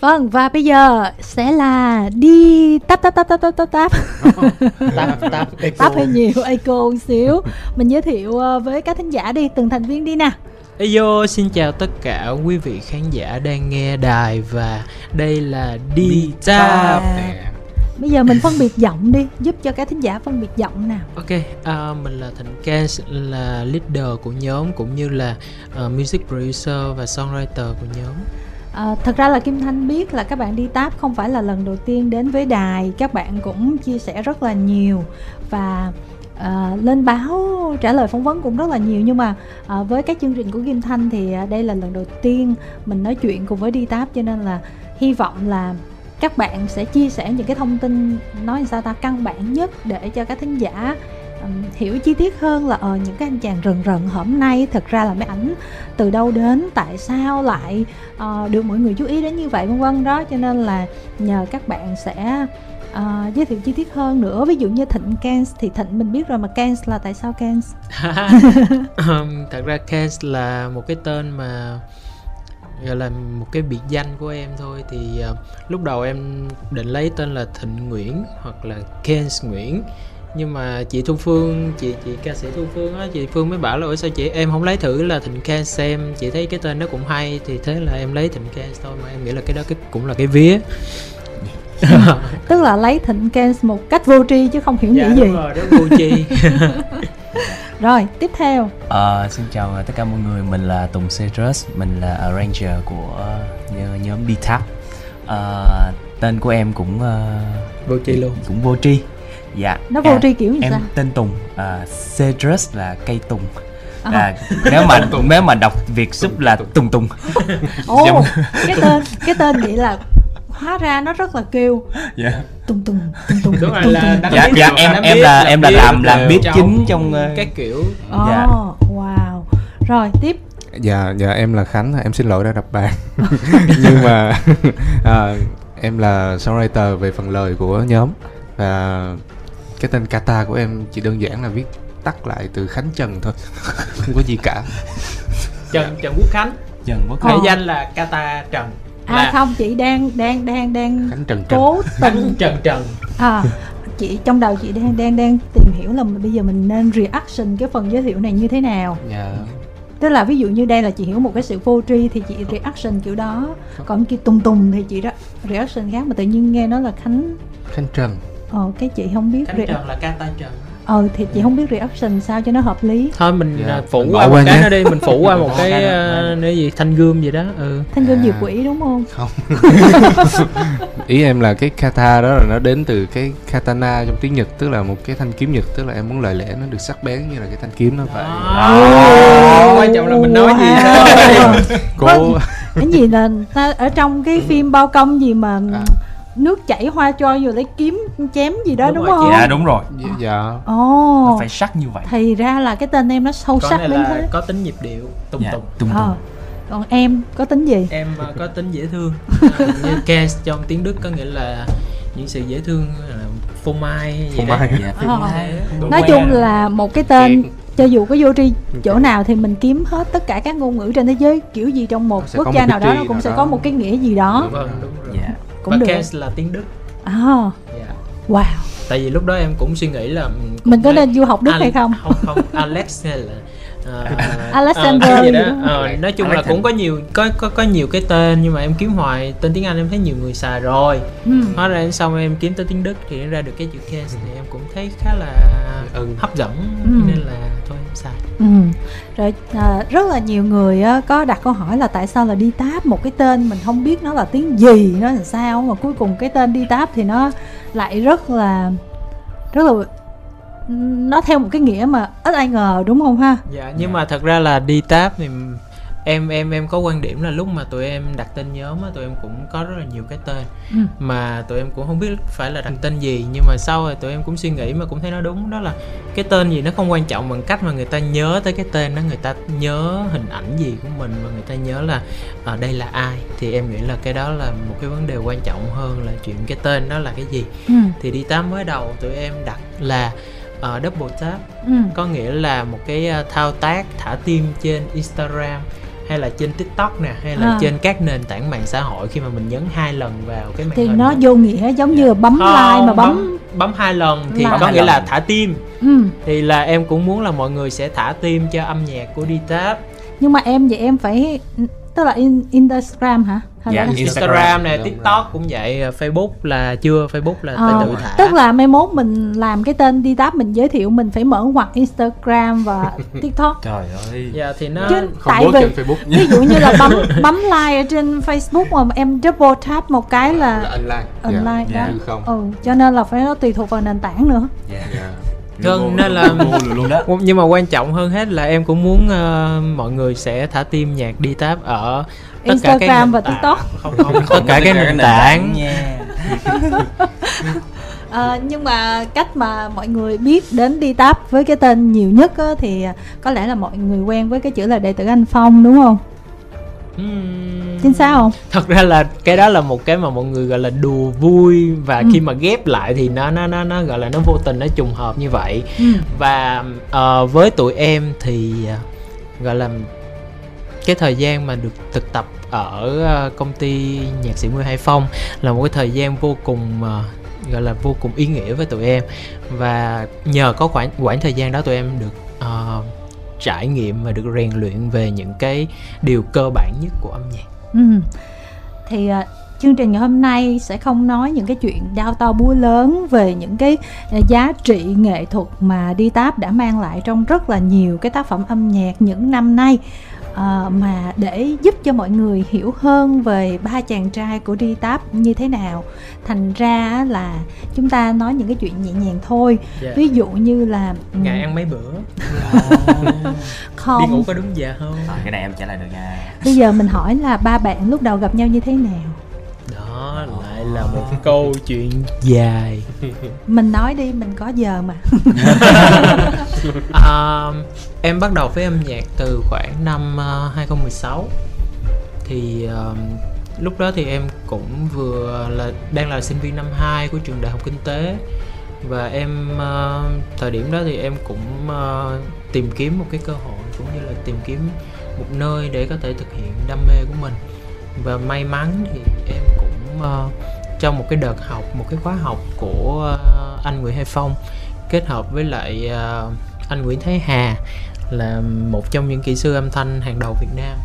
Vâng và bây giờ sẽ là đi tap tap tap tap tap tap tap tap tap tap hơi nhiều echo một xíu mình giới thiệu ờ, với các thính giả đi từng thành viên đi nè Ayo, xin chào tất cả quý vị khán giả đang nghe đài và đây là đi tap. Bây giờ mình phân biệt giọng đi, giúp cho các thính giả phân biệt giọng nào. Ok, uh, mình là Thành Cans, là leader của nhóm cũng như là uh, music producer và songwriter của nhóm. À, thật ra là Kim Thanh biết là các bạn đi táp không phải là lần đầu tiên đến với đài. Các bạn cũng chia sẻ rất là nhiều Và à, lên báo trả lời phỏng vấn cũng rất là nhiều. Nhưng mà à, với các chương trình của Kim Thanh thì à, đây là lần đầu tiên mình nói chuyện cùng với đi táp Cho nên là hy vọng là các bạn sẽ chia sẻ những cái thông tin nói sao ta căn bản nhất để cho các thính giả um, hiểu chi tiết hơn là ờ uh, những cái anh chàng rần rần hôm nay. Thật ra là mấy ảnh từ đâu đến tại sao lại uh, được mọi người chú ý đến như vậy vân vân đó. Cho nên là nhờ các bạn sẽ uh, giới thiệu chi tiết hơn nữa. Ví dụ như thịnh Kens thì thịnh mình biết rồi mà Kens là tại sao Kens? Thật ra Kens là một cái tên mà gọi là một cái biệt danh của em thôi. Thì uh, lúc đầu em định lấy tên là Thịnh Nguyễn hoặc là Kens Nguyễn nhưng mà chị Thu Phương chị chị ca sĩ Thu Phương á chị Phương mới bảo là ủa sao chị em không lấy thử là Thịnh Kens xem? Chị thấy cái tên nó cũng hay thì thế là em lấy Thịnh Kens thôi mà em nghĩ là cái đó cái cũng là cái vía. Tức là lấy Thịnh Kens một cách vô tri chứ không hiểu dạ, nghĩ gì. rồi, đó vô tri. Rồi tiếp theo. À, xin chào tất cả mọi người mình là Tùng Cedrus mình là arranger của nhóm B Tap à, tên của em cũng uh, vô tri luôn. cũng vô tri dạ. Nó vô tri kiểu gì em sao tên Tùng uh, Cedrus là cây tùng. À, nếu mà nếu mà đọc việt sub là tùng tùng. Ồ cái tên cái tên vậy là hóa ra nó rất là kêu. Yeah. tung tung tung tung đúng rồi là dạ dạ em em là em là làm làm biết chính trong các kiểu. Oh, dạ. wow. Rồi tiếp. Dạ dạ em là khánh em xin lỗi đã đập bàn. Nhưng mà à, em là songwriter về phần lời của nhóm. Và cái tên kata của em chỉ đơn giản là viết tắt lại từ khánh trần thôi. Không có gì cả. Trần trần quốc khánh. Trần quốc khánh. danh là kata trần. À là... không chị đang đang đang đang khánh trần trần. cố tình. Trần trần. À chị trong đầu chị đang đang đang tìm hiểu là bây giờ mình nên reaction cái phần giới thiệu này như thế nào. Dạ. Yeah. tức là ví dụ như đây là chị hiểu một cái sự vô tri thì chị reaction kiểu đó. Còn kia tùng tùng thì chị đó reaction khác mà tự nhiên nghe nó là khánh. Khánh trần ờ cái chị không biết khánh trần là ca tay trần. Ờ thì chị không biết reaction sao cho nó hợp lý. Thôi mình yeah. Dạ, phủ mình qua một cái nó đi mình phủ qua một cái uh, gì thanh gươm gì đó ừ. Thanh gươm à. diệt quỷ đúng không? Không. Ý em là cái kata đó là nó đến từ cái katana trong tiếng nhật tức là một cái thanh kiếm nhật tức là em muốn lời lẽ nó được sắc bén như là cái thanh kiếm nó vậy. À. quan trọng là mình nói gì thôi cố cái gì là ta ở trong cái phim bao công gì mà à nước chảy hoa cho vừa lấy kiếm chém gì đó đúng, đúng không? dạ đúng rồi. Dạ, dạ. ồ. Oh, phải sắc như vậy. Thì ra là cái tên em nó sâu Con sắc đến thế. có tính nhịp điệu tung dạ, tùng. tung tùng ờ. còn em có tính gì? Em uh, có tính dễ thương. Như Kes trong tiếng đức có nghĩa là những sự dễ thương là phô mai phô mai. Dạ, phô mai. nói chung là một cái tên cho dù có vô tri chỗ nào thì mình kiếm hết tất cả các ngôn ngữ trên thế giới kiểu gì trong một quốc gia nào đó nó cũng sẽ có một cái nghĩa gì đó. Vâng, đúng rồi. Yeah cũng và được. Là tiếng Đức. À. Yeah. wow. Tại vì lúc đó em cũng suy nghĩ là mình có nên du học Đức Al- hay không? không không Alex hay là uh, Alexander uh, gì đó. uh, nói chung là cũng có nhiều có có có nhiều cái tên nhưng mà em kiếm hoài tên tiếng Anh em thấy nhiều người xài rồi. Ừ. hóa ra xong em kiếm tới tiếng Đức thì ra được cái chữ case thì em cũng thấy khá là ừ. hấp dẫn ừ. nên là xài ừ. rồi à, rất là nhiều người á, có đặt câu hỏi là tại sao là đi táp? Một cái tên mình không biết nó là tiếng gì nó làm sao mà cuối cùng cái tên đi táp thì nó lại rất là rất là nó theo một cái nghĩa mà ít ai ngờ đúng không ha? Dạ nhưng mà thật ra là đi táp thì em em em có quan điểm là lúc mà tụi em đặt tên nhóm á tụi em cũng có rất là nhiều cái tên ừ. mà tụi em cũng không biết phải là đặt tên gì nhưng mà sau rồi tụi em cũng suy nghĩ mà cũng thấy nó đúng đó là cái tên gì nó không quan trọng bằng cách mà người ta nhớ tới cái tên đó người ta nhớ hình ảnh gì của mình và người ta nhớ là à, đây là ai thì em nghĩ là cái đó là một cái vấn đề quan trọng hơn là chuyện cái tên đó là cái gì ừ. thì đi tám mới đầu tụi em đặt là uh, double tap ừ. có nghĩa là một cái uh, thao tác thả tim trên Instagram hay là trên tiktok nè hay là À. trên các nền tảng mạng xã hội khi mà mình nhấn hai lần vào cái màn thì hình nó vô nghĩa giống như là bấm Không, like mà bấm bấm hai lần thì Like. có nghĩa là thả tim ừ. thì là em cũng muốn là mọi người sẽ thả tim cho âm nhạc của Ditap nhưng mà em vậy em phải tức là in, Instagram hả? Hay Dạ, là- Instagram. Instagram nè Đúng TikTok cũng vậy Facebook là chưa Facebook là Ờ, phải tự thả. tức là mai mốt mình làm cái tên đi táp mình giới thiệu mình phải mở ngoặc Instagram và TikTok. Trời ơi. Dạ thì nó chứ không tại vì trên Facebook ví dụ như là bấm bấm like ở trên Facebook mà em double tap một cái là là online online dạ. đó. Như không. Ừ cho nên là phải nó tùy thuộc vào nền tảng nữa. Dạ Dạ. Vâng, nên là- luôn đó nhưng mà quan trọng hơn hết là em cũng muốn ờ, mọi người sẽ thả tim nhạc Ditap ở tất cả các Instagram nền và tảng. TikTok. không không tất cả các nền tảng nha Ờ, nhưng mà cách mà mọi người biết đến đi táp với cái tên nhiều nhất á, thì có lẽ là mọi người quen với cái chữ là đệ tử anh Phong đúng không? Ừm. Chính xác không? thật ra là cái đó là một cái mà mọi người gọi là đùa vui và Ừ. khi mà ghép lại thì nó nó nó nó gọi là nó vô tình nó trùng hợp như vậy Ừ. và ờ, với tụi em thì ờ, gọi là cái thời gian mà được thực tập ở ờ, công ty nhạc sĩ Nguyên Hải Phong là một cái thời gian vô cùng ờ, gọi là vô cùng ý nghĩa với tụi em và nhờ có khoảng khoảng thời gian đó tụi em được ờ, trải nghiệm và được rèn luyện về những cái điều cơ bản nhất của âm nhạc Ừ. Thì à, chương trình ngày hôm nay sẽ không nói những cái chuyện đao to búa lớn về những cái à, giá trị nghệ thuật mà đi táp đã mang lại trong rất là nhiều cái tác phẩm âm nhạc những năm nay à, mà để giúp cho mọi người hiểu hơn về ba chàng trai của đi táp như thế nào thành ra á là chúng ta nói những cái chuyện nhẹ nhàng thôi. Dạ. ví dụ như là ngày ăn mấy bữa. Đi không. ngủ có đúng giờ không? Rồi, cái này em trả lời được nha. Bây giờ mình hỏi là ba bạn lúc đầu gặp nhau như thế nào đó lại là một câu chuyện dài. Mình nói đi mình có giờ mà. À, em bắt đầu với âm nhạc từ khoảng năm ờ, 2016 thì ờ, lúc đó thì em cũng vừa là đang là sinh viên năm 2 của trường đại học kinh tế. Và em ờ, thời điểm đó thì em cũng ờ, tìm kiếm một cái cơ hội cũng như là tìm kiếm một nơi để có thể thực hiện đam mê của mình và may mắn thì em cũng ờ, uh, trong một cái đợt học một cái khóa học của uh, anh Nguyễn Hải Phong kết hợp với lại uh, anh Nguyễn Thái Hà là một trong những kỹ sư âm thanh hàng đầu Việt Nam.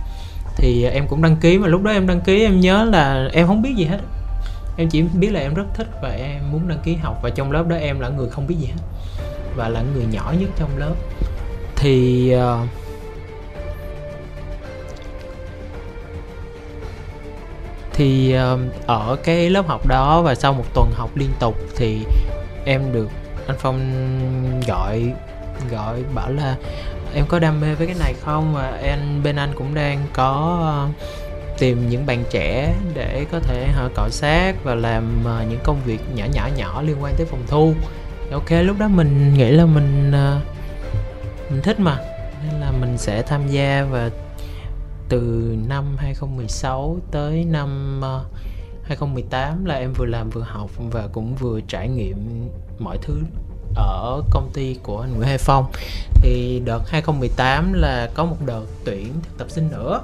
Thì em cũng đăng ký mà lúc đó em đăng ký em nhớ là em không biết gì hết. Em chỉ biết là em rất thích và em muốn đăng ký học và trong lớp đó em là người không biết gì hết và là người nhỏ nhất trong lớp. Thì uh, thì ờ, ở cái lớp học đó và sau một tuần học liên tục thì em được anh Phong gọi gọi bảo là em có đam mê với cái này không? Và em, bên anh cũng đang có ờ, tìm những bạn trẻ để có thể họ cọ sát và làm ờ, những công việc nhỏ nhỏ nhỏ liên quan tới phòng thu. Ok, lúc đó mình nghĩ là mình mình thích mà, nên là mình sẽ tham gia và từ năm 2016 tới năm ờ, 2018 là em vừa làm vừa học và cũng vừa trải nghiệm mọi thứ ở công ty của anh Nguyễn Hải Phong. Thì đợt 2018 là có một đợt tuyển thực tập sinh nữa.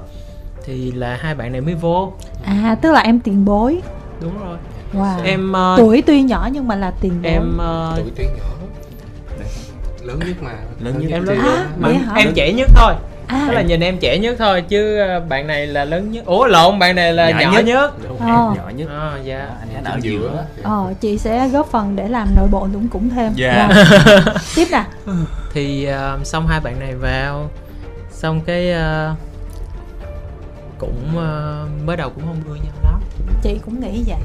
Thì là hai bạn này mới vô. À tức là em tiền bối. Đúng rồi. Wow. Em ờ, tuổi tuy nhỏ nhưng mà là tiền bối. em ờ, tuổi tuyến nhỏ. Lớn nhất mà. Lớn nhất. em lớn À, nhất mà em trẻ nhất thôi à tức là nhìn em trẻ nhất thôi chứ ờ, bạn này là lớn nhất. Ủa lộn bạn này là Nhỏ nhỏ, nhất. nhất, Ờ. nhỏ nhất. À, dạ. Anh ấy ở giữa. ờ chị sẽ góp phần để làm nội bộ cũng cũng thêm. Dạ. Rồi. tiếp nè. Thì ờ, xong hai bạn này vào. Xong cái ờ, cũng ờ, mới đầu cũng không ưa nhau lắm. Chị cũng nghĩ vậy.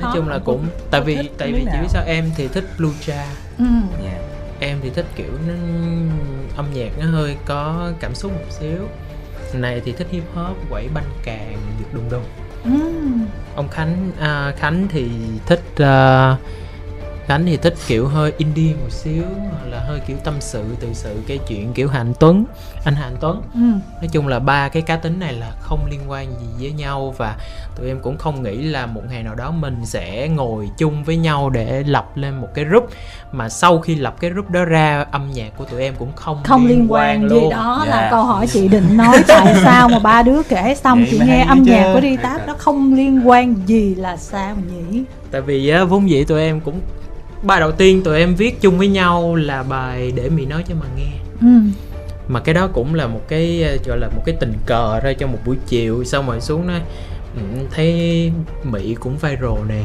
Nói Khó, chung là cũng có- tại vì tại vì chỉ biết sao em thì thích lucha. Ừ. Dạ. Em thì thích kiểu nó âm nhạc nó hơi có cảm xúc một xíu này thì thích hip hop quẩy banh càng giật đùng đùng Ừ. ông khánh à, khánh thì thích à, Khánh thì thích kiểu hơi indie một xíu hoặc là hơi kiểu tâm sự tự sự cái chuyện kiểu Hạnh Tuấn anh Hạnh Tuấn ừ. nói chung là ba cái cá tính này là không liên quan gì với nhau và tụi em cũng không nghĩ là một ngày nào đó mình sẽ ngồi chung với nhau để lập lên một cái group mà sau khi lập cái group đó ra âm nhạc của tụi em cũng không không liên quan gì luôn. đó Dạ. là câu hỏi chị định nói tại sao mà ba đứa kể xong Vậy chị nghe âm chứ. nhạc của đi táp nó không liên quan gì là sao nhỉ tại vì á vốn dĩ tụi em cũng bài đầu tiên tụi em viết chung với nhau là bài để mị nói cho mà nghe. Ừ. mà cái đó cũng là một cái ờ, gọi là một cái tình cờ thôi trong một buổi chiều. Xong rồi xuống nói "Ừ, thấy mỹ cũng viral nè.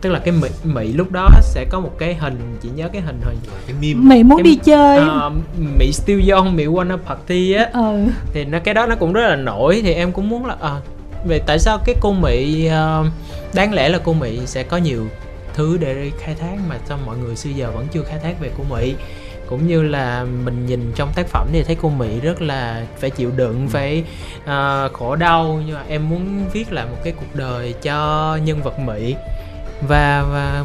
Tức là cái mỹ, mỹ lúc đó sẽ có một cái hình chị nhớ cái hình hồi cái meme. Mày muốn Em- đi chơi. Ờ, mỹ still young mỹ wanna party á. Ừ. Thì nó cái đó nó cũng rất là nổi. Thì em cũng muốn là à, về tại sao cái cô mỹ ờ, đáng lẽ là cô mỹ sẽ có nhiều thứ để khai thác mà sao mọi người xưa giờ vẫn chưa khai thác về cô mỹ. Cũng như là mình nhìn trong tác phẩm thì thấy cô mỹ rất là phải chịu đựng phải ờ, khổ đau. Nhưng mà em muốn viết lại một cái cuộc đời cho nhân vật mỹ. Và và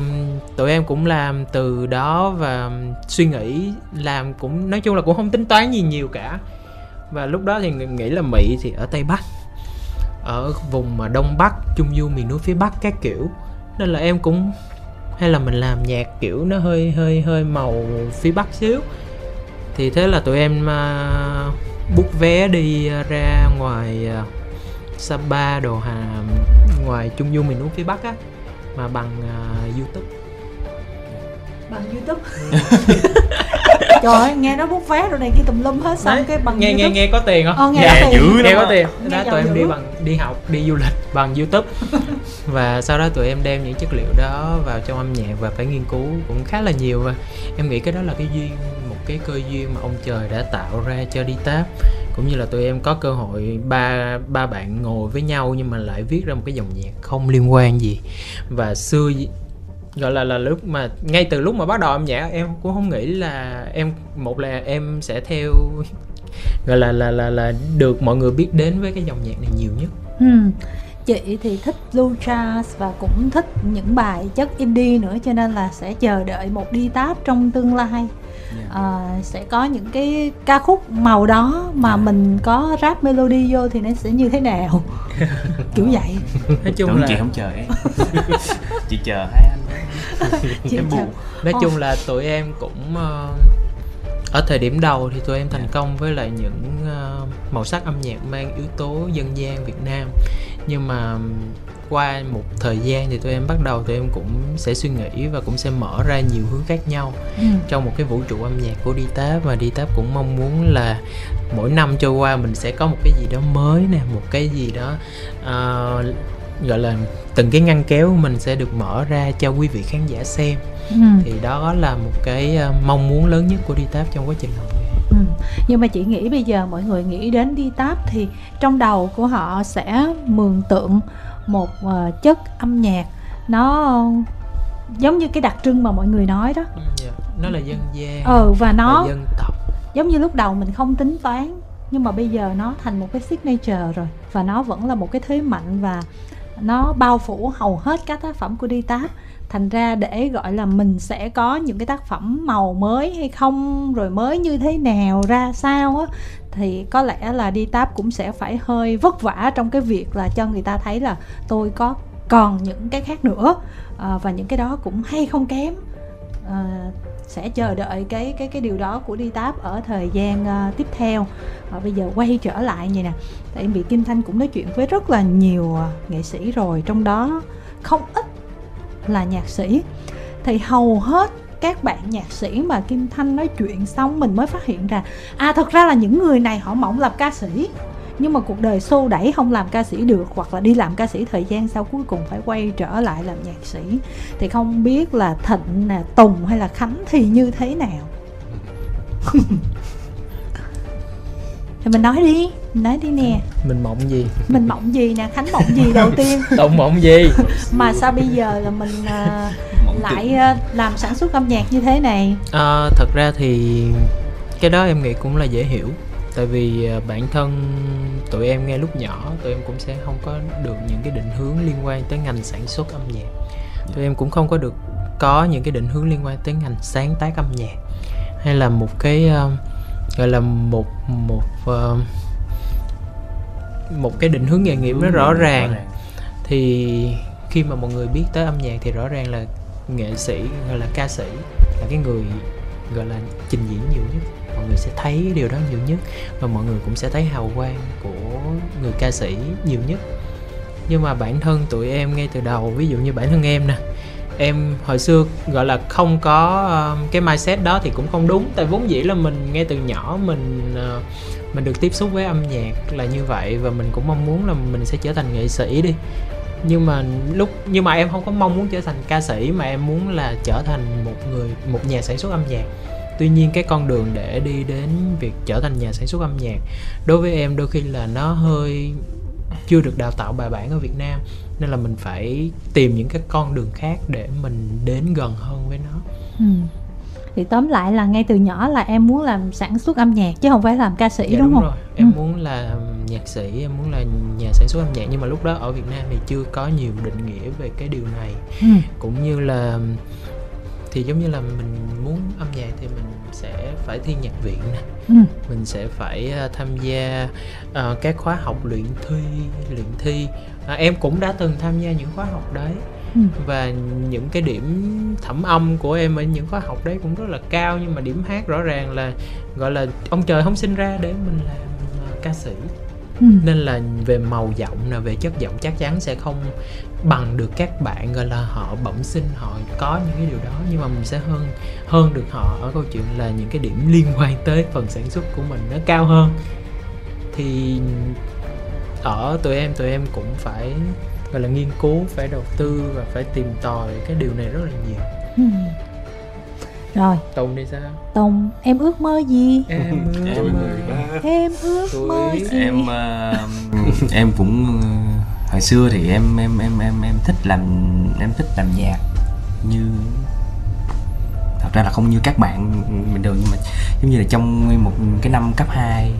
tụi em cũng làm từ đó và suy nghĩ làm cũng nói chung là cũng không tính toán gì nhiều cả. Và lúc đó thì ng- nghĩ là mỹ thì ở tây bắc ở vùng mà đông bắc trung du miền núi phía bắc các kiểu. Nên là em cũng hay là mình làm nhạc kiểu nó hơi hơi hơi màu phía bắc xíu? Thì thế là tụi em uh, book vé đi uh, ra ngoài uh, Sapa đồ hà ngoài trung du miền núi phía bắc á mà bằng uh, youtube. Bằng youtube. Trời ơi nghe nó bút vé rồi này kia tùm lum hết xong Đấy, cái bằng nghe youtube. nghe nghe có tiền không? Ờ, nghe Dạ, có tiền. dữ nghe có tiền. Nghe đó tụi em đi bằng đi học, đi du lịch bằng youtube. Và sau đó tụi em đem những chất liệu đó vào trong âm nhạc và phải nghiên cứu cũng khá là nhiều. Và em nghĩ cái đó là cái duyên, một cái cơ duyên mà ông trời đã tạo ra cho đi táp. Cũng như là tụi em có cơ hội ba ba bạn ngồi với nhau nhưng mà lại viết ra một cái dòng nhạc không liên quan gì. Và xưa gọi là là lúc mà, ngay từ lúc mà bắt đầu âm nhạc, em cũng không nghĩ là em, một là em sẽ theo, gọi là là là là được mọi người biết đến với cái dòng nhạc này nhiều nhất ừ. chị thì thích blue jazz và cũng thích những bài chất indie nữa cho nên là sẽ chờ đợi một đi táp trong tương lai. Dạ. Ờ, sẽ có những cái ca khúc màu đó mà mình có rap melody vô thì nó sẽ như thế nào. Kiểu vậy. Nói chung Tưởng là chị không chờ em. Chị chờ hai anh. Chị chờ- buồn. nói Ồ. chung là tụi em cũng ờ, ở thời điểm đầu thì tụi em thành công với lại những ờ, màu sắc âm nhạc mang yếu tố dân gian Việt Nam. Nhưng mà qua một thời gian thì tụi em bắt đầu tụi em cũng sẽ suy nghĩ và cũng sẽ mở ra nhiều hướng khác nhau ừ. trong một cái vũ trụ âm nhạc của đi táp và đi táp cũng mong muốn là mỗi năm trôi qua mình sẽ có một cái gì đó mới nè một cái gì đó ờ, gọi là từng cái ngăn kéo của mình sẽ được mở ra cho quý vị khán giả xem Ừ. thì đó là một cái ờ, mong muốn lớn nhất của đi táp trong quá trình làm nghề Ừ. Nhưng mà chị nghĩ bây giờ mọi người nghĩ đến đi táp thì trong đầu của họ sẽ mường tượng một ờ, chất âm nhạc nó giống như cái đặc trưng mà mọi người nói đó. Dạ, nó là dân gian Ừ và nó dân tộc giống như lúc đầu mình không tính toán nhưng mà bây giờ nó thành một cái signature rồi và nó vẫn là một cái thế mạnh và nó bao phủ hầu hết các tác phẩm của đi táp. Thành ra để gọi là mình sẽ có những cái tác phẩm màu mới hay không rồi mới như thế nào ra sao á thì có lẽ là đi táp cũng sẽ phải hơi vất vả trong cái việc là cho người ta thấy là tôi có còn những cái khác nữa. À, và những cái đó cũng hay không kém. À, sẽ chờ đợi cái cái cái điều đó của đi táp ở thời gian uh, tiếp theo. Và bây giờ quay trở lại như nè tại vì kim thanh cũng nói chuyện với rất là nhiều ờ, nghệ sĩ rồi trong đó không ít là nhạc sĩ. Thì hầu hết các bạn nhạc sĩ mà kim thanh nói chuyện xong mình mới phát hiện ra à thật ra là những người này họ mỏng làm ca sĩ nhưng mà cuộc đời xô đẩy không làm ca sĩ được hoặc là đi làm ca sĩ thời gian sau cuối cùng phải quay trở lại làm nhạc sĩ. Thì không biết là thịnh nè tùng hay là khánh thì như thế nào? Thì mình nói đi mình nói đi nè. Mình mộng gì? Mình mộng gì nè? Khánh mộng gì đầu tiên? Tùng mộng gì? Mà sao bây giờ là mình à, Mộng lại à, làm sản xuất âm nhạc như thế này? Ờ, thật ra thì cái đó em nghĩ cũng là dễ hiểu tại vì ờ, bản thân tụi em ngay lúc nhỏ tụi em cũng sẽ không có được những cái định hướng liên quan tới ngành sản xuất âm nhạc. Tụi em cũng không có được có những cái định hướng liên quan tới ngành sáng tác âm nhạc. Hay là một cái uh, gọi là một một uh, một cái định hướng nghề nghiệp nó rõ ràng. Thì khi mà mọi người biết tới âm nhạc thì rõ ràng là nghệ sĩ gọi là ca sĩ là cái người gọi là trình diễn nhiều nhất mọi người sẽ thấy điều đó nhiều nhất và mọi người cũng sẽ thấy hào quang của người ca sĩ nhiều nhất. Nhưng mà bản thân tụi em ngay từ đầu ví dụ như bản thân em nè em hồi xưa gọi là không có uh, cái mindset đó thì cũng không đúng. Tại vốn dĩ là mình ngay từ nhỏ mình uh, mình được tiếp xúc với âm nhạc là như vậy và mình cũng mong muốn là mình sẽ trở thành nghệ sĩ đi. Nhưng mà lúc nhưng mà em không có mong muốn trở thành ca sĩ mà em muốn là trở thành một người một nhà sản xuất âm nhạc tuy nhiên cái con đường để đi đến việc trở thành nhà sản xuất âm nhạc đối với em đôi khi là nó hơi chưa được đào tạo bài bản ở Việt Nam nên là mình phải tìm những cái con đường khác để mình đến gần hơn với nó ừ. thì tóm lại là ngay từ nhỏ là em muốn làm sản xuất âm nhạc chứ không phải làm ca sĩ dạ, đúng, đúng không rồi. em ừ. muốn là nhạc sĩ em muốn là nhà sản xuất âm nhạc nhưng mà lúc đó ở Việt Nam thì chưa có nhiều định nghĩa về cái điều này ừ. cũng như là thì giống như là mình muốn âm nhạc thì mình sẽ phải thi nhạc viện nè ừ. mình sẽ phải uh, tham gia uh, các khóa học luyện thi luyện thi uh, em cũng đã từng tham gia những khóa học đấy Ừ. và những cái điểm thẩm âm của em ở những khóa học đấy cũng rất là cao nhưng mà điểm hát rõ ràng là gọi là ông trời không sinh ra để mình làm uh, ca sĩ Ừ. nên là về màu giọng là về chất giọng chắc chắn sẽ không bằng được các bạn gọi là họ bẩm sinh họ có những cái điều đó nhưng mà mình sẽ hơn hơn được họ ở câu chuyện là những cái điểm liên quan tới phần sản xuất của mình nó cao hơn thì ở tụi em tụi em cũng phải gọi là nghiên cứu phải đầu tư và phải tìm tòi cái điều này rất là nhiều Ừ. rồi. Tùng đi sao? Tùng em ước mơ gì? Em Em, em ước mơ gì? Em ờ, em cũng ờ, hồi xưa thì em em em em em thích làm em thích làm nhạc như thật ra là không như các bạn bình thường nhưng mà giống như là trong một cái năm cấp 2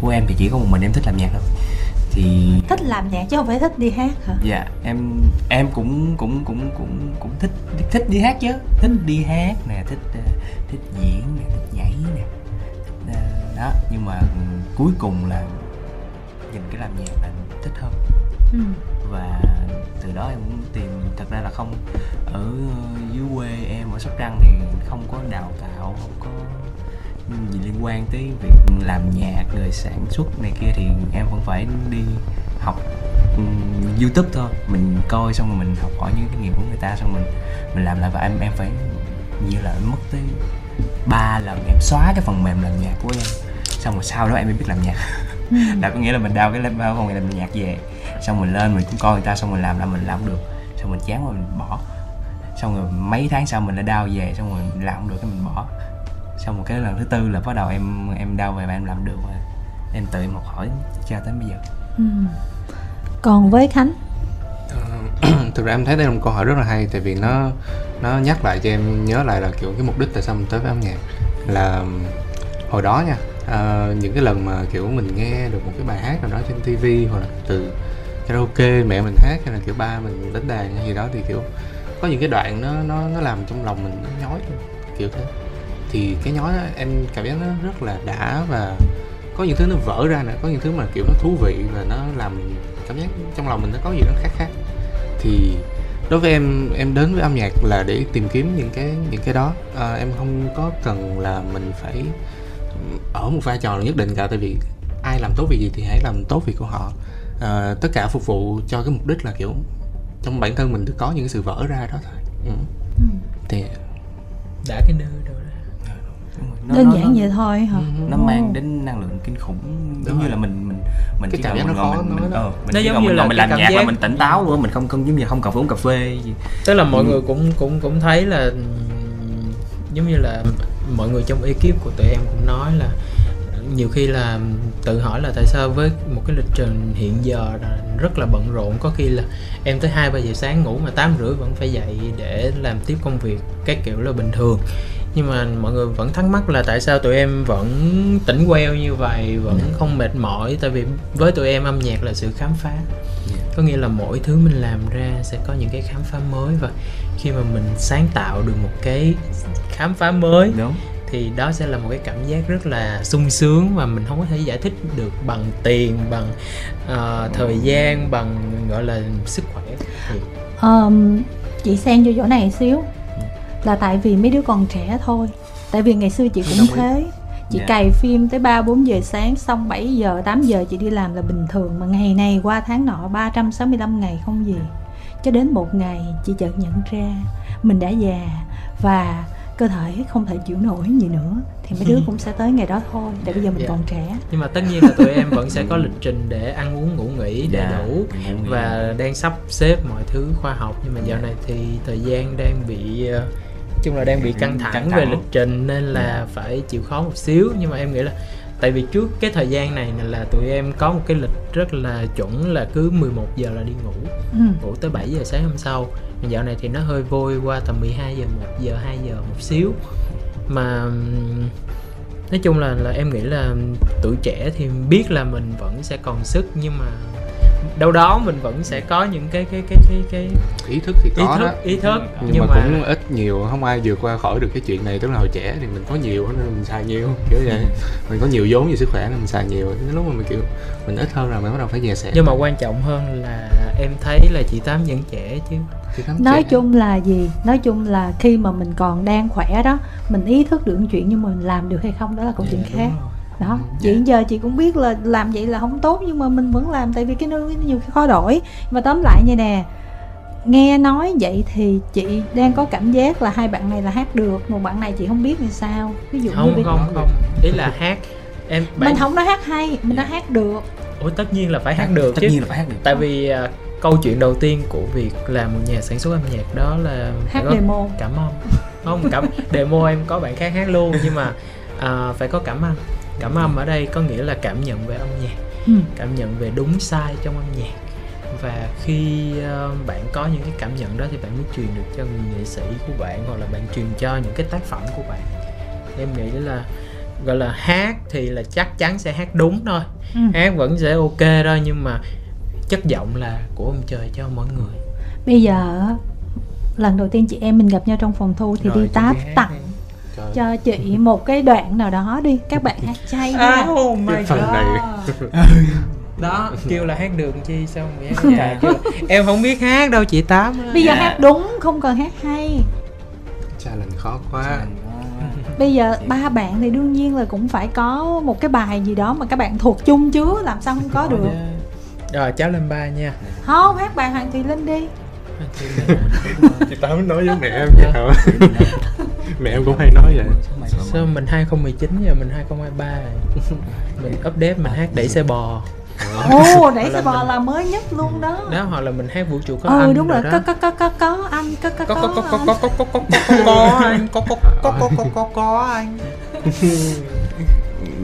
của em thì chỉ có một mình em thích làm nhạc thôi thì thích làm nhạc chứ không phải thích đi hát hả? Dạ em em cũng cũng cũng cũng cũng thích thích đi hát chứ. Thích đi hát nè thích ờ, thích diễn nè thích nhảy nè. Thích, ờ, đó nhưng mà cuối cùng là nhìn cái làm nhạc là thích hơn. Ừ. và từ đó em cũng tìm thật ra là không ở dưới quê em ở sóc trăng thì không có đào tạo không có gì liên quan tới việc làm nhạc rồi sản xuất này kia thì em vẫn phải đi học ừm, youtube thôi. Mình coi xong rồi mình học hỏi những kinh nghiệm của người ta xong mình mình làm lại và em em phải như là mất tới ba lần em xóa cái phần mềm làm nhạc của em. Xong rồi sau đó em mới biết làm nhạc. Ừ. là có nghĩa là mình đào cái lên phần mềm làm nhạc về. Xong mình lên mình cũng coi người ta xong mình làm là mình làm không được. Xong mình chán rồi mình bỏ. Xong rồi mấy tháng sau mình lại đau về xong rồi mình làm không được cái mình bỏ xong một cái lần thứ tư là bắt đầu em em đau về và em làm được rồi. Em tự em học hỏi cho tới bây giờ. Ừ. còn với khánh? Ờ, thực ra em thấy đây là một câu hỏi rất là hay tại vì nó nó nhắc lại cho em nhớ lại là kiểu cái mục đích tại sao mình tới với âm nhạc. Là hồi đó nha ờ, những cái lần mà kiểu mình nghe được một cái bài hát nào đó trên tivi hoặc là từ karaoke mẹ mình hát hay là kiểu ba mình đánh đàn hay gì đó thì kiểu có những cái đoạn nó nó nó làm trong lòng mình nó nhói luôn, kiểu thế thì cái nhói đó, em cảm giác nó rất là đã và có những thứ nó vỡ ra nữa có những thứ mà kiểu nó thú vị và nó làm cảm giác trong lòng mình nó có gì đó khác khác thì đối với em em đến với âm nhạc là để tìm kiếm những cái những cái đó à, em không có cần là mình phải ở một vai trò nhất định cả tại vì ai làm tốt việc gì thì hãy làm tốt việc của họ à, tất cả phục vụ cho cái mục đích là kiểu trong bản thân mình có những cái sự vỡ ra đó thôi ừ. Ừ. thì đã cái nơi rồi. Nó- đơn nó- giản nó- vậy thôi hả nó Ồ. mang đến năng lượng kinh khủng giống Đúng như rồi. là mình mình mình Cái chỉ cảm cần giác nó ngồi khó mình, nói mình, đó. ờ, mình Nó giống như mình là ngồi mình làm nhạc là mình tỉnh táo luôn mình không không giống như không cần phải uống cà phê gì tức là mọi Ừ. người cũng cũng cũng thấy là giống như là mọi người trong ekip của tụi em cũng nói là nhiều khi là tự hỏi là tại sao với một cái lịch trình hiện giờ là rất là bận rộn có khi là em tới hai ba giờ sáng ngủ mà tám rưỡi vẫn phải dậy để làm tiếp công việc cái kiểu là bình thường nhưng mà mọi người vẫn thắc mắc là tại sao tụi em vẫn tỉnh queo như vậy vẫn không mệt mỏi? Tại vì với tụi em âm nhạc là sự khám phá. Có nghĩa là mỗi thứ mình làm ra sẽ có những cái khám phá mới và khi mà mình sáng tạo được một cái khám phá mới đúng. thì đó sẽ là một cái cảm giác rất là sung sướng và mình không có thể giải thích được bằng tiền bằng uh, thời gian bằng gọi là sức khỏe. Thì um, chị xen vô chỗ này xíu là tại vì mấy đứa còn trẻ thôi. Tại vì ngày xưa chị cũng ý. thế. Chị Dạ. cày phim tới 3 4 giờ sáng xong 7 giờ 8 giờ chị đi làm là bình thường. Mà ngày này qua tháng nọ 365 ngày không gì cho đến một ngày chị chợt nhận ra mình đã già và cơ thể không thể chịu nổi gì nữa. Thì mấy đứa cũng sẽ tới ngày đó thôi để bây giờ mình Dạ. còn trẻ. Nhưng mà tất nhiên là tụi em vẫn sẽ có lịch trình để ăn uống ngủ nghỉ đầy Dạ, đủ. và đang sắp xếp mọi thứ khoa học. Nhưng mà dạo này thì thời gian đang bị ờ, chung là đang bị căng thẳng, Căng về thẳng. lịch trình nên là phải chịu khó một xíu. Nhưng mà em nghĩ là tại vì trước cái thời gian này là tụi em có một cái lịch rất là chuẩn là cứ 11 giờ là đi ngủ. Ừ. ngủ tới 7 giờ sáng hôm sau. Mà dạo này thì nó hơi vôi qua tầm 12 giờ 1 giờ 2 giờ một xíu. Mà nói chung là là em nghĩ là tuổi trẻ thì biết là mình vẫn sẽ còn sức nhưng mà đâu đó mình vẫn sẽ có những cái cái cái cái cái ý thức thì ý có thức đó. ý thức. Nhưng, nhưng, mà, mà, cũng ít nhiều không ai vượt qua khỏi được cái chuyện này. Tức là hồi trẻ thì mình có nhiều nên mình xài nhiều kiểu vậy. Mình có nhiều vốn về sức khỏe nên mình xài nhiều. Đến lúc mà mình kiểu mình ít hơn rồi mình bắt đầu phải dè sẻn nhưng mà quan trọng hơn là em thấy là chị tám vẫn trẻ chứ. Nói trẻ. chung là gì? Nói chung là khi mà mình còn đang khỏe đó mình ý thức được chuyện nhưng mà mình làm được hay không đó là câu chuyện Dạ, đúng khác. rồi. Đó Ừ, chị dạ. giờ chị cũng biết là làm vậy là không tốt nhưng mà mình vẫn làm tại vì cái nó nhiều khi khó đổi. Mà tóm lại như nè nghe nói vậy thì chị đang có cảm giác là hai bạn này là hát được một bạn này chị không biết vì sao? Ví dụ như không không không. Ý là hát em mình không nói hát hay mình nói hát được. Ủa tất nhiên là phải hát được tất chứ. nhiên là phải hát được. Tại vì à, câu chuyện đầu tiên của việc làm một nhà sản xuất âm nhạc đó là hát có demo. cảm âm không cảm demo em có bạn khác hát luôn nhưng mà à, phải có cảm âm cảm âm ở đây có nghĩa là cảm nhận về âm nhạc ừ. cảm nhận về đúng sai trong âm nhạc và khi ờ, bạn có những cái cảm nhận đó thì bạn mới truyền được cho người nghệ sĩ của bạn hoặc là bạn truyền cho những cái tác phẩm của bạn em nghĩ là gọi là hát thì là chắc chắn sẽ hát đúng thôi Ừ. hát vẫn sẽ ok thôi nhưng mà chất giọng là của ông trời cho mỗi người bây giờ lần đầu tiên chị em mình gặp nhau trong phòng thu thì Rồi, đi táp tặng. Cho chị một cái đoạn nào đó đi. Các bạn hát chay đi À, oh my Cái phần God. này. đó kêu là hát được chi sao mà hát kêu em không biết hát đâu chị tám bây giờ Dạ. hát đúng không cần hát hay. Challenge khó quá. Bây giờ ba bạn thì đương nhiên là cũng phải có một cái bài gì đó mà các bạn thuộc chung chứ làm sao không có được. rồi cháu lên ba nha. Không hát bài hoàng thùy linh đi. Chị tám nói với mẹ em vậy hả mẹ em cũng hay nói vậy sao mình 2019 giờ mình 2023 rồi mình update mình hát đẩy xe bò ồ đẩy xe bò mình- là mới nhất luôn đó đó hoặc là mình hát vũ trụ có ừ anh đúng rồi có có có có có anh có có có có có có có có có có có có anh có có có có có có có anh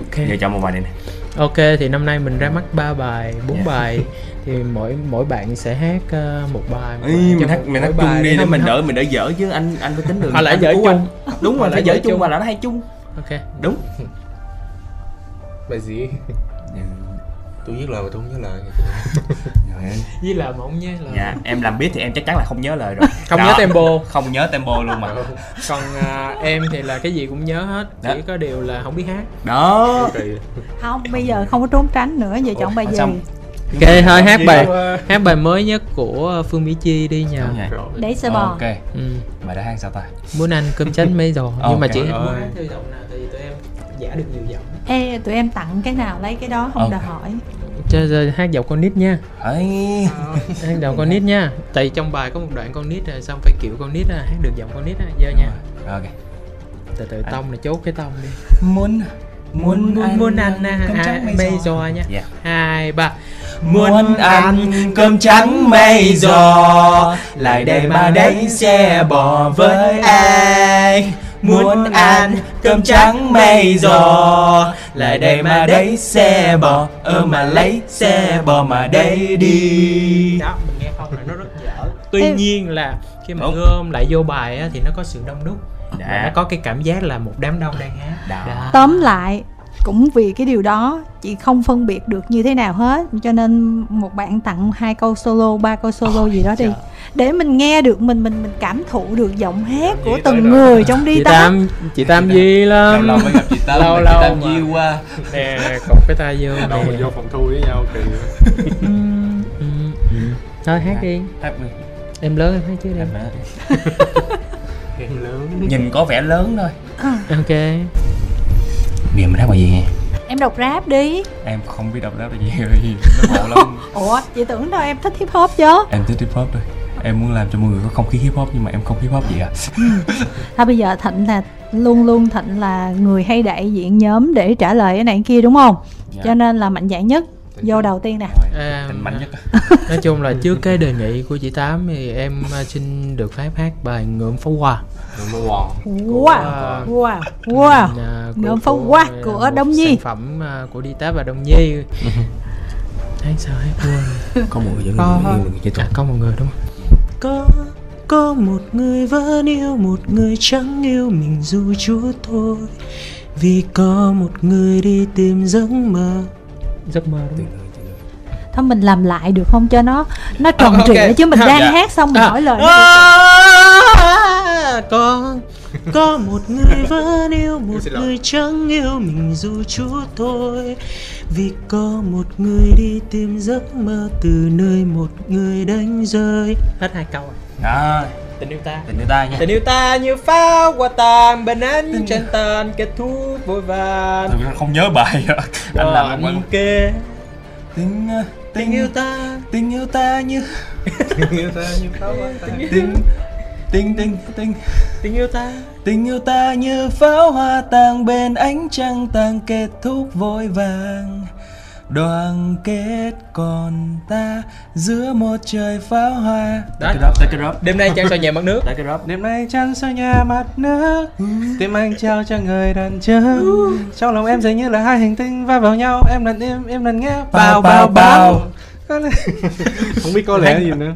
ok giờ chọn một bài này nè ok thì năm nay mình ra mắt ba bài bốn Dạ. bài thì mỗi mỗi bạn sẽ hát ờ, một bài cho mình hát mình hát chung bài đi để mình đỡ mình đỡ dở chứ anh anh phải tính được Hoặc là anh dở chung. anh. đúng rồi là phải dở chung và là nó hay chung. Ok. Đúng. Bài gì? Tôi viết lời mà tôi không nhớ lời. Với là mà không nhớ là dạ em làm biết thì em chắc chắn là không nhớ lời rồi. Không Đó. nhớ tempo. Không nhớ tempo luôn mà. Còn à, em thì là cái gì cũng nhớ hết Đó. chỉ có điều là không biết hát. Đó. Không bây giờ không có trốn tránh nữa giờ chọn bài gì? xong. Ok thôi hát bài hát bài mới nhất của phương mỹ chi đi rồi. đẩy xe bò. Ok. Ừ. bài đã hát sao ta? Muốn ăn cơm chánh mấy rồi nhưng mà Ơi. muốn hát theo giọng nào thì tụi em giả được nhiều giọng. Ê, tụi em tặng cái nào lấy cái đó không Ok. đòi hỏi. Cho, cho hát giọng con nít nha. Ấy. Hát giọng con nít nha. Tại trong bài có một đoạn con nít rồi xong phải kiểu con nít hát được giọng con nít á. Giờ nha. Rồi, ok. Từ từ tông này chốt cái tông đi. Muốn muốn muốn muốn ăn à, cơm trắng mây mây giò. nha. Dạ. hai ba. Muốn ăn cơm trắng mây giò. Lại đây mà đánh xe bò với anh Muốn ăn cơm trắng mây giò. Lại đây mà đẩy xe bò. Ơ mà lấy xe bò mà đẩy đi. đó mình nghe không là nó rất dở. Tuy nhiên là khi mà gom lại vô bài á, thì nó có sự đông đúc Dạ. và nó có cái cảm giác là một đám đông đang hát. Đó. Đó. tóm lại cũng vì cái điều đó chị không phân biệt được như thế nào hết. Cho nên một bạn tặng hai câu solo ba câu solo gì đó đi. Trời. để mình nghe được mình mình mình cảm thụ được giọng hát của từng tới rồi. người trong đi chị tam chị tam lâu lắm. Lâu mới gặp chị tâm Lâu chị lâu tâm mà. duyên qua nè cột cái tay vô đâu mình vô phòng thu với nhau kỳ Ừ, thôi hát đi. Hát đi. Em lớn em hát đi. Em nhìn có vẻ lớn thôi. Ok. Bây giờ mình hát bài gì? Nghe em đọc rap đi. Em không biết đọc rap là gì. Rồi nó bộ lắm. Ủa chị tưởng đâu em thích hip hop chứ. Em thích hip hop thôi. Em muốn làm cho mọi người có không khí hip hop nhưng mà em không hip hop gì à. Thôi bây giờ thịnh là luôn luôn thịnh là người hay đại diện nhóm để trả lời cái này cái kia đúng không? Dạ. cho nên là mạnh dạn nhất vô đầu tiên nè. À, mạnh nhất nói chung là trước cái đề nghị của chị tám thì em à, xin được phép hát bài ngưỡng pháo hoa. Number one wow wow wow Ngưỡng pháo hoa của Đông Nhi. sản phẩm à, của đi táp và đông nhi. Hát sao hát quên có một người Có. người à, có một người đúng không? Có có một người vẫn yêu một người chẳng yêu mình dù chúa thôi. Vì có một người đi tìm giấc mơ giấc mơ đúng không? Thôi mình làm lại được không cho nó nó tròn ok. trịa chứ mình À, đang dạ. hát xong mình À. hỏi lời nó À, có có một người vẫn yêu một người chẳng yêu mình dù chúa thôi vì có một người đi tìm giấc mơ từ nơi một người đánh rơi. Hết hai câu rồi. đó tình yêu ta. Tình yêu ta nha. Tình yêu ta như pháo hoa tàn bên ánh trên tàn kết thúc vội vàng. Tôi không nhớ bài rồi anh làm quên kề tình tình yêu ta. tình yêu ta như tình yêu ta như pháo hoa tan. tình tình tình tình tình. Yêu ta. Tình yêu ta như pháo hoa tàng bên ánh trăng tàn kết thúc vội vàng đoàn kết còn ta giữa một trời pháo hoa. Đó. Take it up, take it up, đêm nay trang soi nhẹ mặt nước? Take it up. đêm nay trăng soi nhà mặt nước? Tim anh trao cho người đàn chân trong lòng em dường như là hai hành tinh va vào nhau. Em lần im em lần nghe. Bao bao bao không biết có lẽ gì nữa.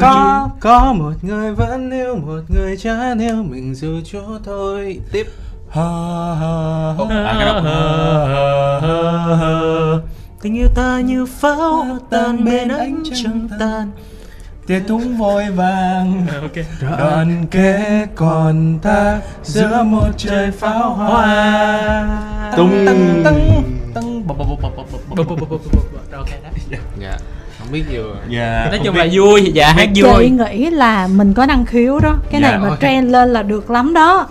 Có có một người vẫn yêu một người chẳng yêu mình dù chúa thôi. Tiếp Ha, ha, ha. À, cái đó. tình yêu ta như pháo hoa tan bên ánh trăng tan Tiệc thúng vội vàng ok đoàn kết còn ta giữa một trời pháo hoa tung tăng tăng tăng bập bập bập bập bập bập bập bập ok đó dạ không biết nhiều Dạ, nói chung biết. là vui dạ hát chị vui. nghĩ là mình có năng khiếu đó. Cái Dạ, này mà ôi. trend lên là được lắm đó.